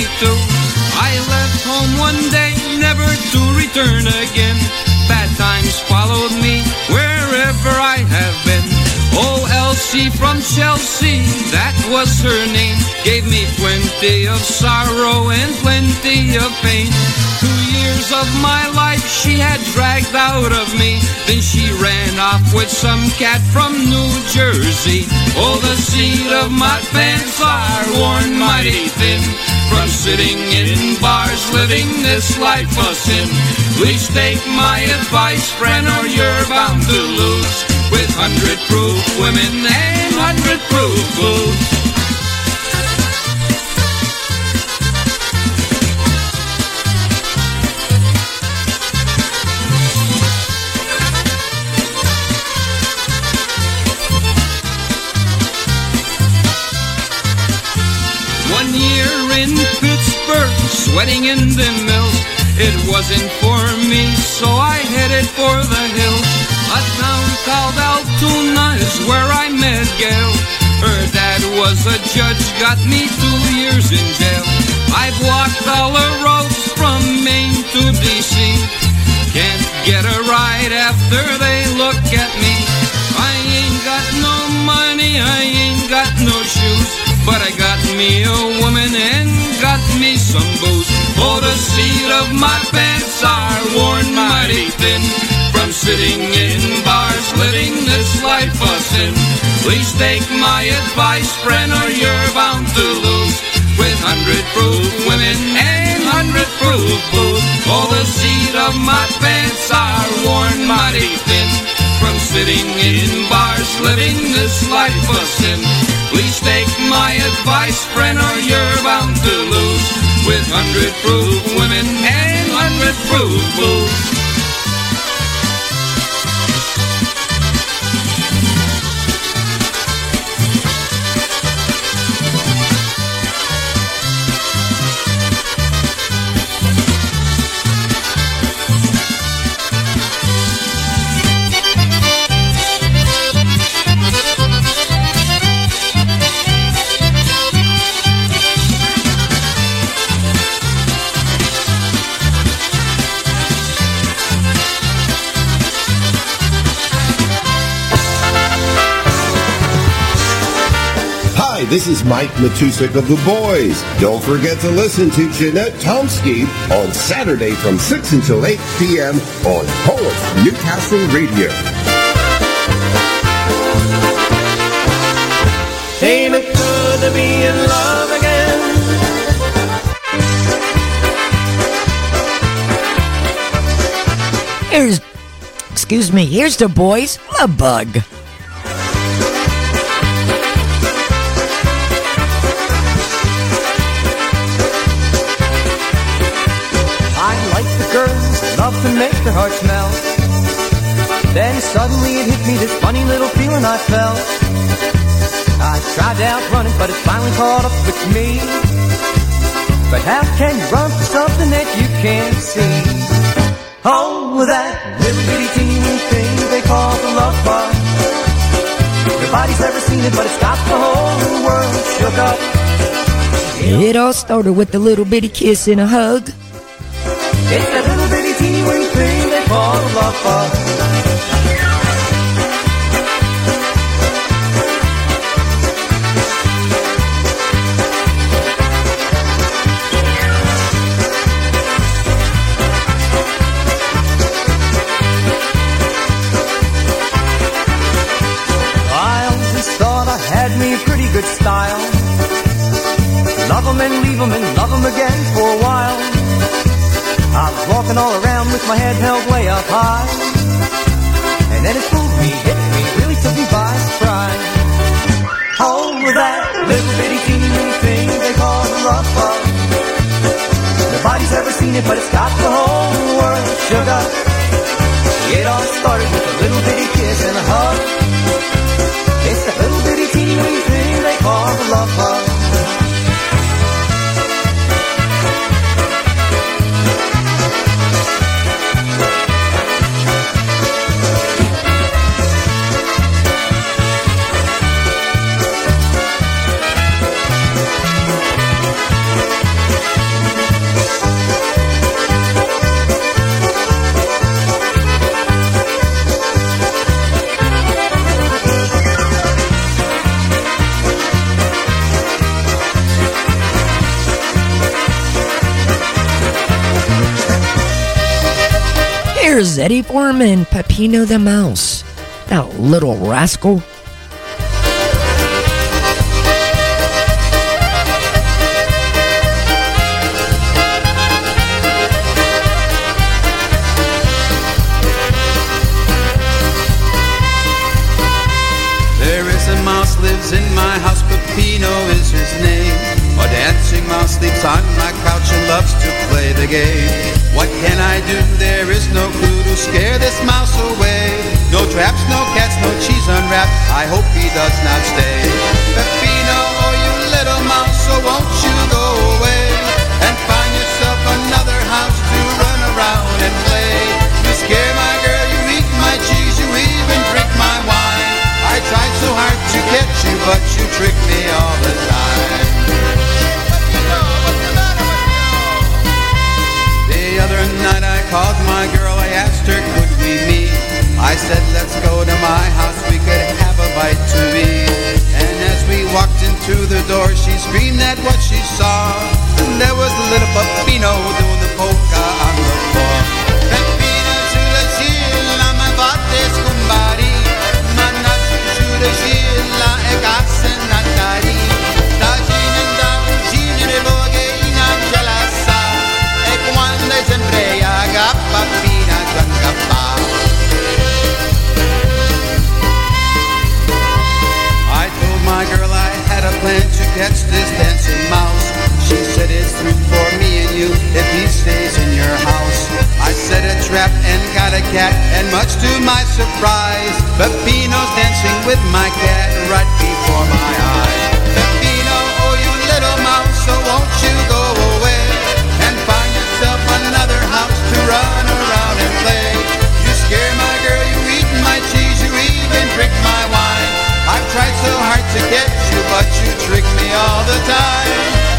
I left home one day, never to return again. Bad times followed me wherever I have been. Oh, Elsie from Chelsea, that was her name. Gave me plenty of sorrow and plenty of pain. Two years of my life she had dragged out of me. Then she ran off with some cat from New Jersey. Oh, the seat of my pants are worn mighty thin. From sitting in bars, living this life of sin. Please take my advice, friend, or you're bound to lose. With hundred proof women and hundred proof booze. One year in Pittsburgh, sweating in the mills. It wasn't for me, so I headed for the hills. A town called Altoona is where I met Gail. Her dad was a judge, got me two years in jail. I've walked all the roads from Maine to DC. Can't get a ride after they look at me. I ain't got no money, I ain't got no shoes. But I got me a woman and got me some booze. Oh, the seat of my pants are worn mighty thin. From sitting in bars, living this life of sin. Please take my advice, friend, or you're bound to lose. With hundred proof women and hundred proof booze. Oh, the seat of my pants are worn mighty thin. From sitting in bars, living this life of sin. Please take my advice, friend, or you're bound to lose. With hundred proof women and hundred proof booze. This is Mike Matusik of The Boys. Don't forget to listen to Jeanette Tonski on Saturday from 6 until 8 p.m. on Polish Newcastle Radio. Ain't it good to be in love again? Here's, excuse me, here's the boys, Love Bug. I like the girls, love to make their hearts melt. Then suddenly it hit me, this funny little feeling I felt. I tried to outrun it, but it finally caught up with me. But how can you run from something that you can't see? Oh, that little bitty teeny thing they call the love bug. Nobody's ever seen it, but it's got the whole world shook up. It all started with a little bitty kiss and a hug. It's that little bitty weeny thing they me pretty good style. Love 'em and leave 'em and love 'em again for a while. I was walking all around with my head held way up high. And then it fooled me, hit me, really took me by surprise. Oh, that little bitty teeny thing they call the love bug. Nobody's ever seen it, but it's got the whole world up. It all started with a little bitty kiss and a hug. Eddie Forman, Peppino the Mouse. That little rascal. There is a mouse lives in my house, Peppino is his name. A dancing mouse sleeps on my couch and loves to play the game. What can I do? There is no clue to scare this mouse away. No traps, no cats, no cheese unwrapped. I hope he does not stay. Peppino, oh you little mouse, so won't you go away and find yourself another house to run around and play? You scare my girl, you eat my cheese, you even drink my wine. I tried so hard to get you, but you trick me all the time. Other night I called my girl, I asked her, could we meet? I said, let's go to my house, we could have a bite to eat. And as we walked into the door, she screamed at what she saw. And there was little Peppino doing the polka on the floor. Peppino sulla scilla, ma volte scombari, ma non sulla scilla e cassa girl I had a plan to catch this dancing mouse. She said it's through for me and you if he stays in your house. I set a trap and got a cat, and much to my surprise, Peppino's dancing with my cat right before my eyes. Peppino, oh you little mouse, so won't you go away and find yourself another house to run around and play? You scare my girl, you eat my cheese, you even drink my wine. I've tried so hard to get you, but you trick me all the time.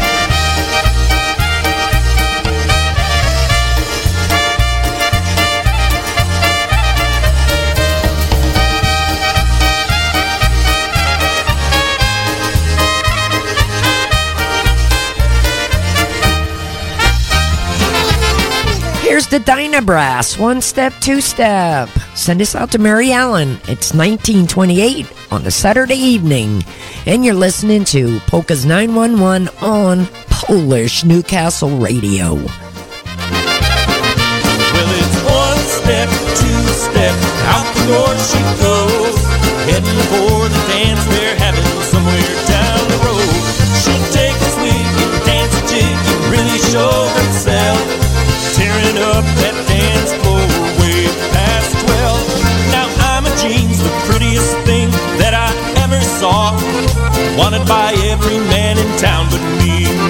Here's the Dynabrass, one step, two step. Send us out to Mary Allen. It's 1928 on the Saturday evening. And you're listening to Polkas 911 on Polish Newcastle Radio. Well, it's one step, two step, out the door she goes. Heading for the dance we're having somewhere down the road. She'll take a swing and dance a jig and really show herself. Tearing up that dance by every man in town but me.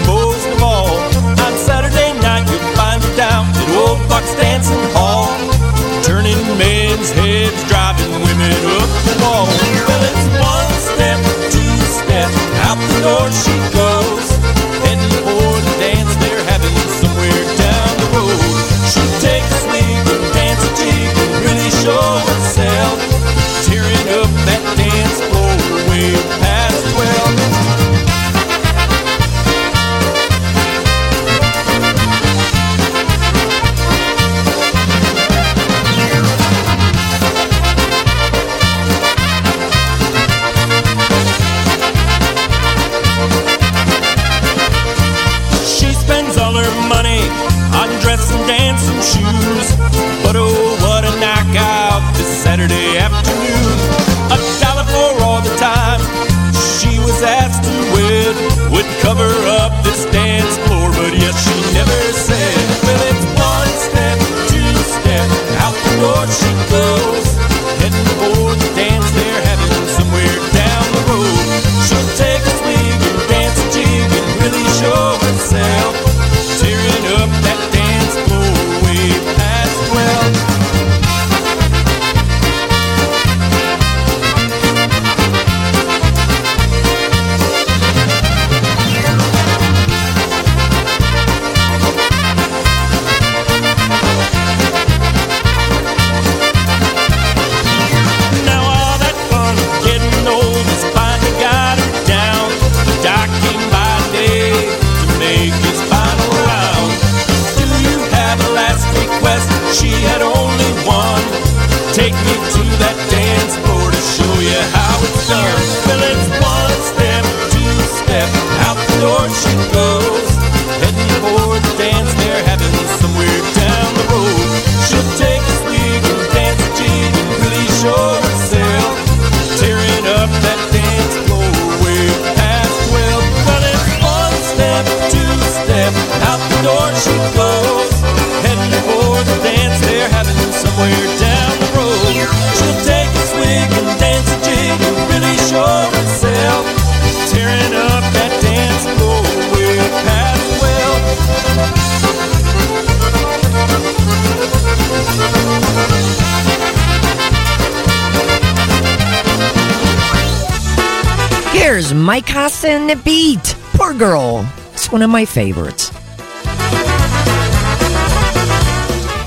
my favorites.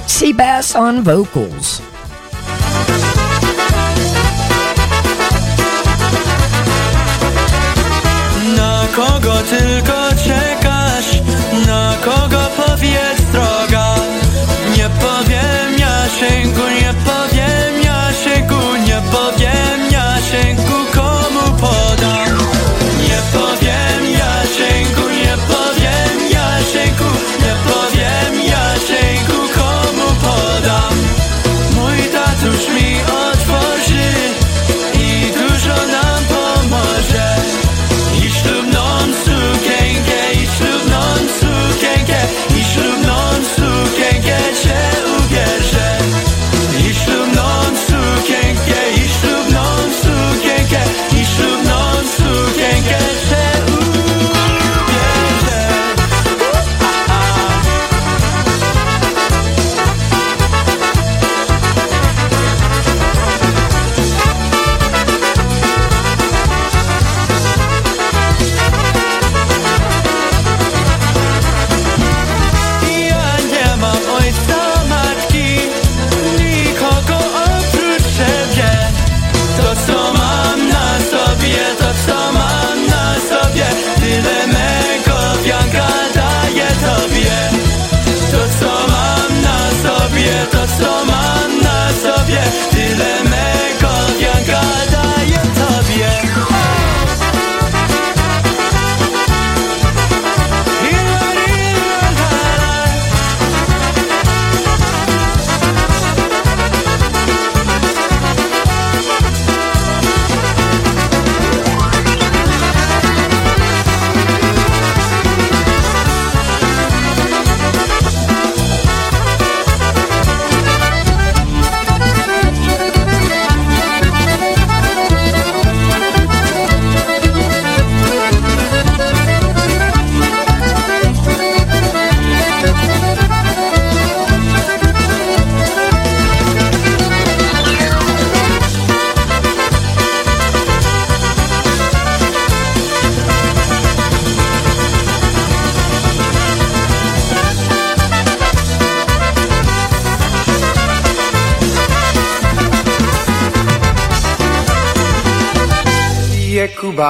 Seabass on vocals.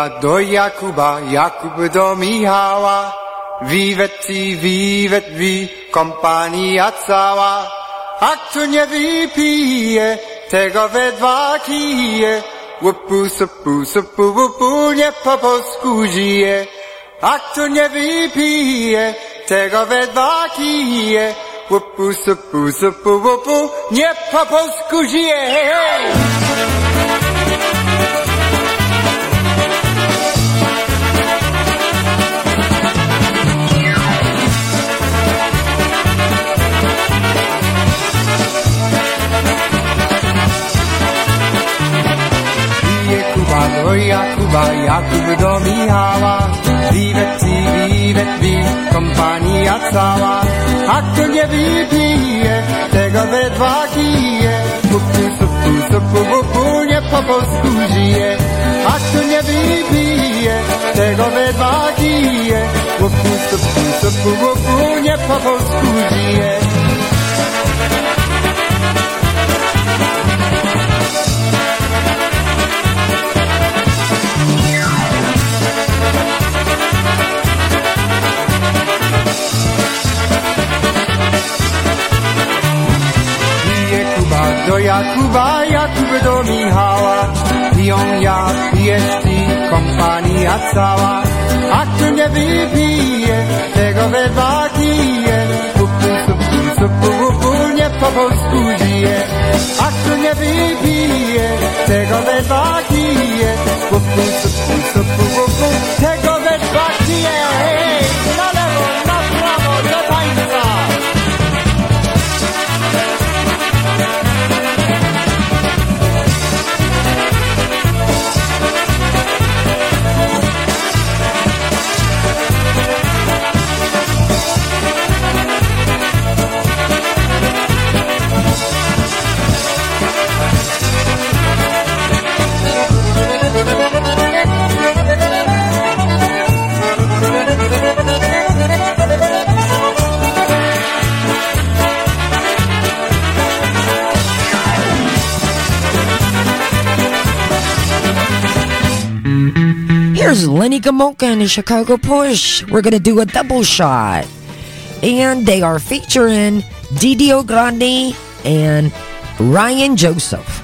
Do Jakuba, Jakub do Michała. Vivet ci, vivet vi, kompania cała. A kto nie wypije, tego we dwa kije. Łupu, supu, supu, łupu, nie po polsku żyje. A kto nie wypije, tego we dwa kije. Łupu, supu, supu, łupu, nie po polsku żyje. ahoj Jakuba, Jakub domíhává, vývetcí, vývetví, kompania celá. A kdo mě vybíje, tego ve dva díje, kupu, supu, supu, bupu, mě po bosku žije. A kdo mě vybíje, tego ve dva díje, kupu, supu, supu, bupu, mě po bosku žije. Do Jakuba, Jakub do Michała. Piją ja, pijesz kompania cała. A kto nie wypije, tego we dwa kije. Pupu, supu, supu, pupu, nie po polsku żyje. A kto nie wypije, tego we dwa kije. Pupu, supu, supu, pupu, tego we dwa kije. Gomulka and Chicago Push. We're going to do a double shot. And they are featuring Didio Grande and Ryan Joseph.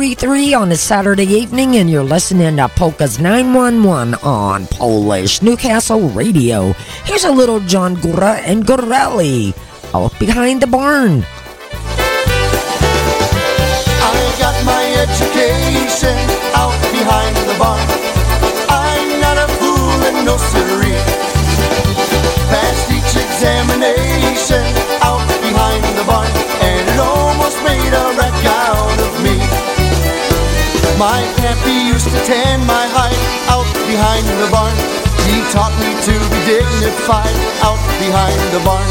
1943 on a Saturday evening, and you're listening to Polkas 911 on Polish Newcastle Radio. Here's a little John Gura and Gorelli out behind the barn. My pappy used to tan my hide out behind the barn. He taught me to be dignified out behind the barn.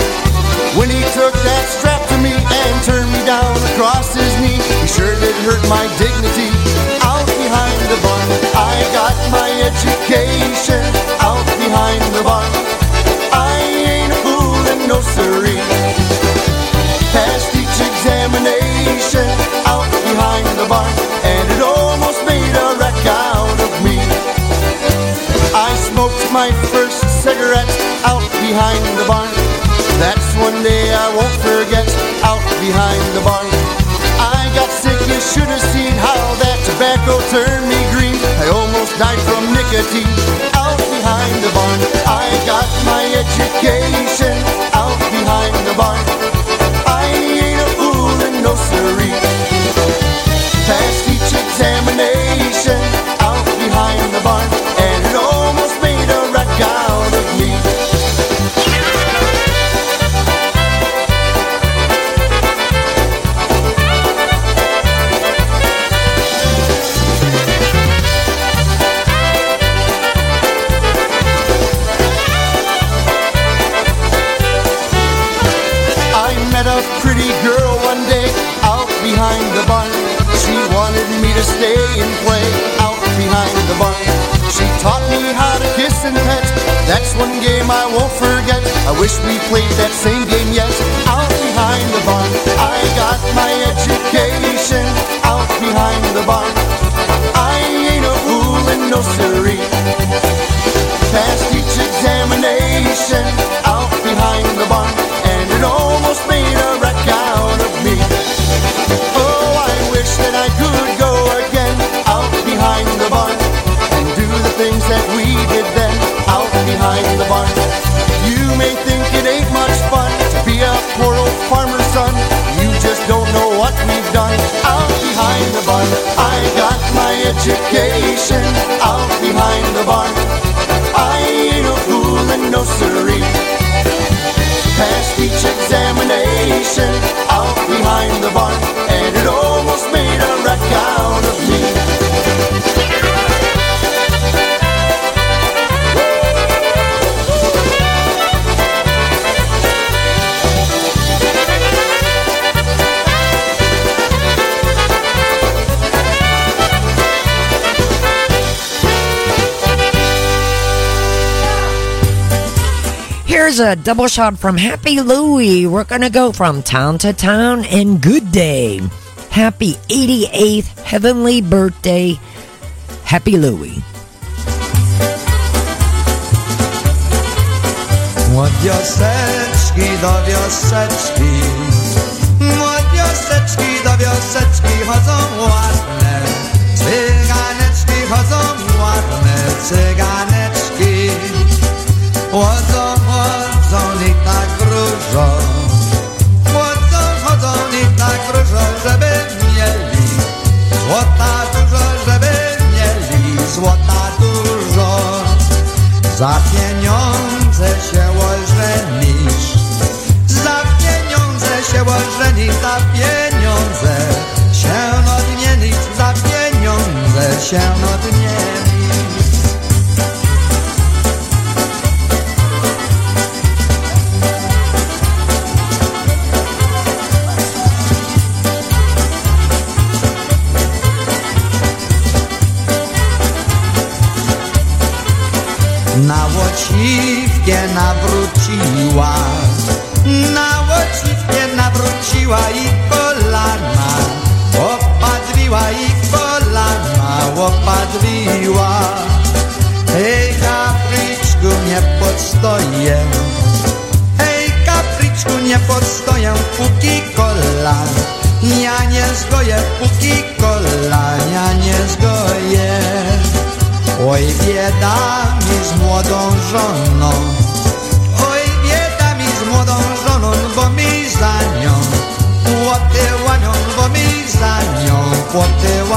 When he took that strap to me and turned me down across his knee, he sure did hurt my dignity out behind the barn. I got my education out behind the barn. I ain't a fool and no siree. Passed each examination out behind the barn, and it almost smoked my first cigarette out behind the barn. That's one day I won't forget out behind the barn. I got sick, you should have seen how that tobacco turned me green. I almost died from nicotine out behind the barn. I got my education out behind the barn. I ain't a fool and no siree. Passed each examination out behind the barn, pet. That's one game I won't forget. I wish we played that same game yet. Out behind the barn, I got my education. Out behind the barn, I ain't a fool and no siree. Passed each examination out behind the barn, and it almost made a one. You may think it ain't much fun to be a poor old farmer's son. You just don't know what we've done out behind the barn. I got my education out behind the barn. I ain't a fool and no siree. Passed each examination out behind the barn. Here's a double shot from Happy Louie. We're to go from town to town and good day. Happy 88th heavenly birthday, Happy Louie. Od wioseczki do wioseczki chodzą ładne Cyganeczki chodzą ładne cyganeczki chodzą Za pieniądze się ożenisz Za pieniądze się ożenisz Za pieniądze się odmienisz Za pieniądze się odmienisz łociwkę nawróciła. Na łociwkę nawróciła i kolana. Opadliła i kolana opadliła Hej kapryczku nie podstoję. Hej kapryczku nie podstoję póki Oj bieda mi z młodą żoną Oj bieda mi z młodą żoną Bo mi za nią płoty łanią Bo mi za nią płoty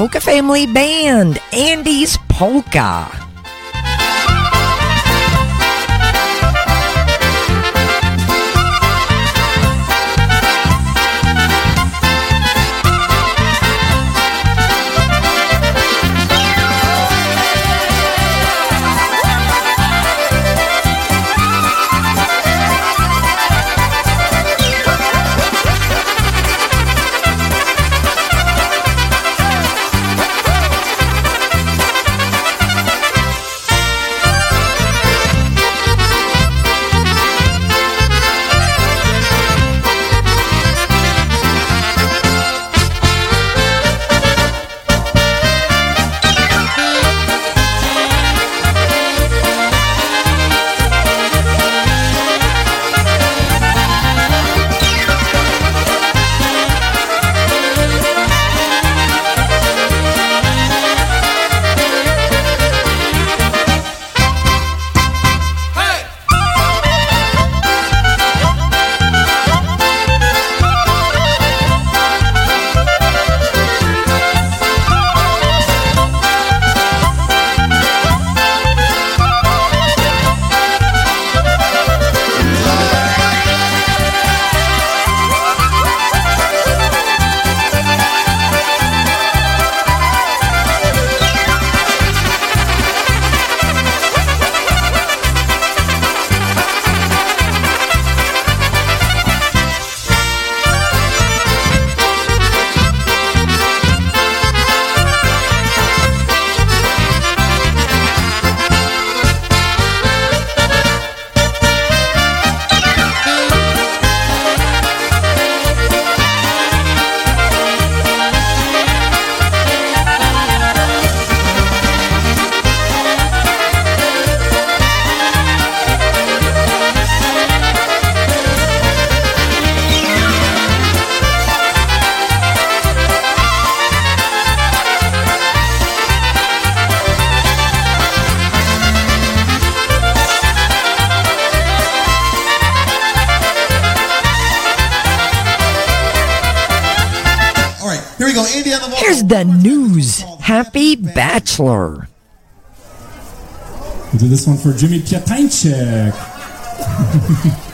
Polka Family Band, Andy's Polka. this one for Jimmy Piatańczyk.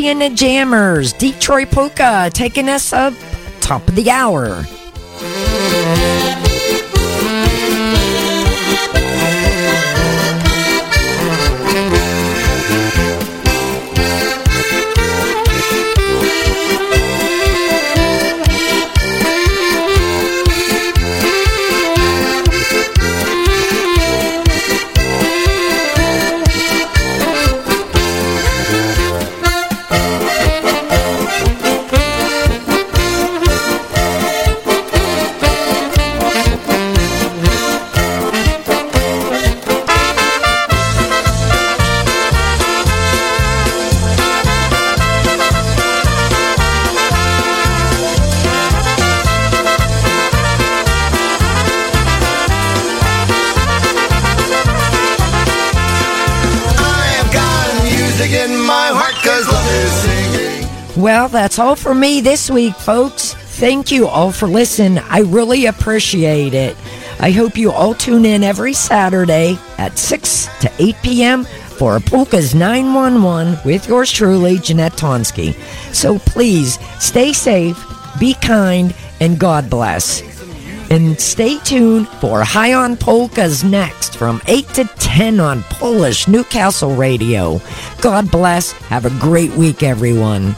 The Jammers, Detroit Polka, taking us up top of the hour. All for me this week, folks. Thank you all for listening. I really appreciate it. I hope you all tune in every Saturday at 6 to 8 p.m. for Polkas 911 with yours truly, Jeanette Tonski. So please stay safe, be kind, and God bless. And stay tuned for High on Polkas next from 8 to 10 on Polish Newcastle Radio. God bless. Have a great week, everyone.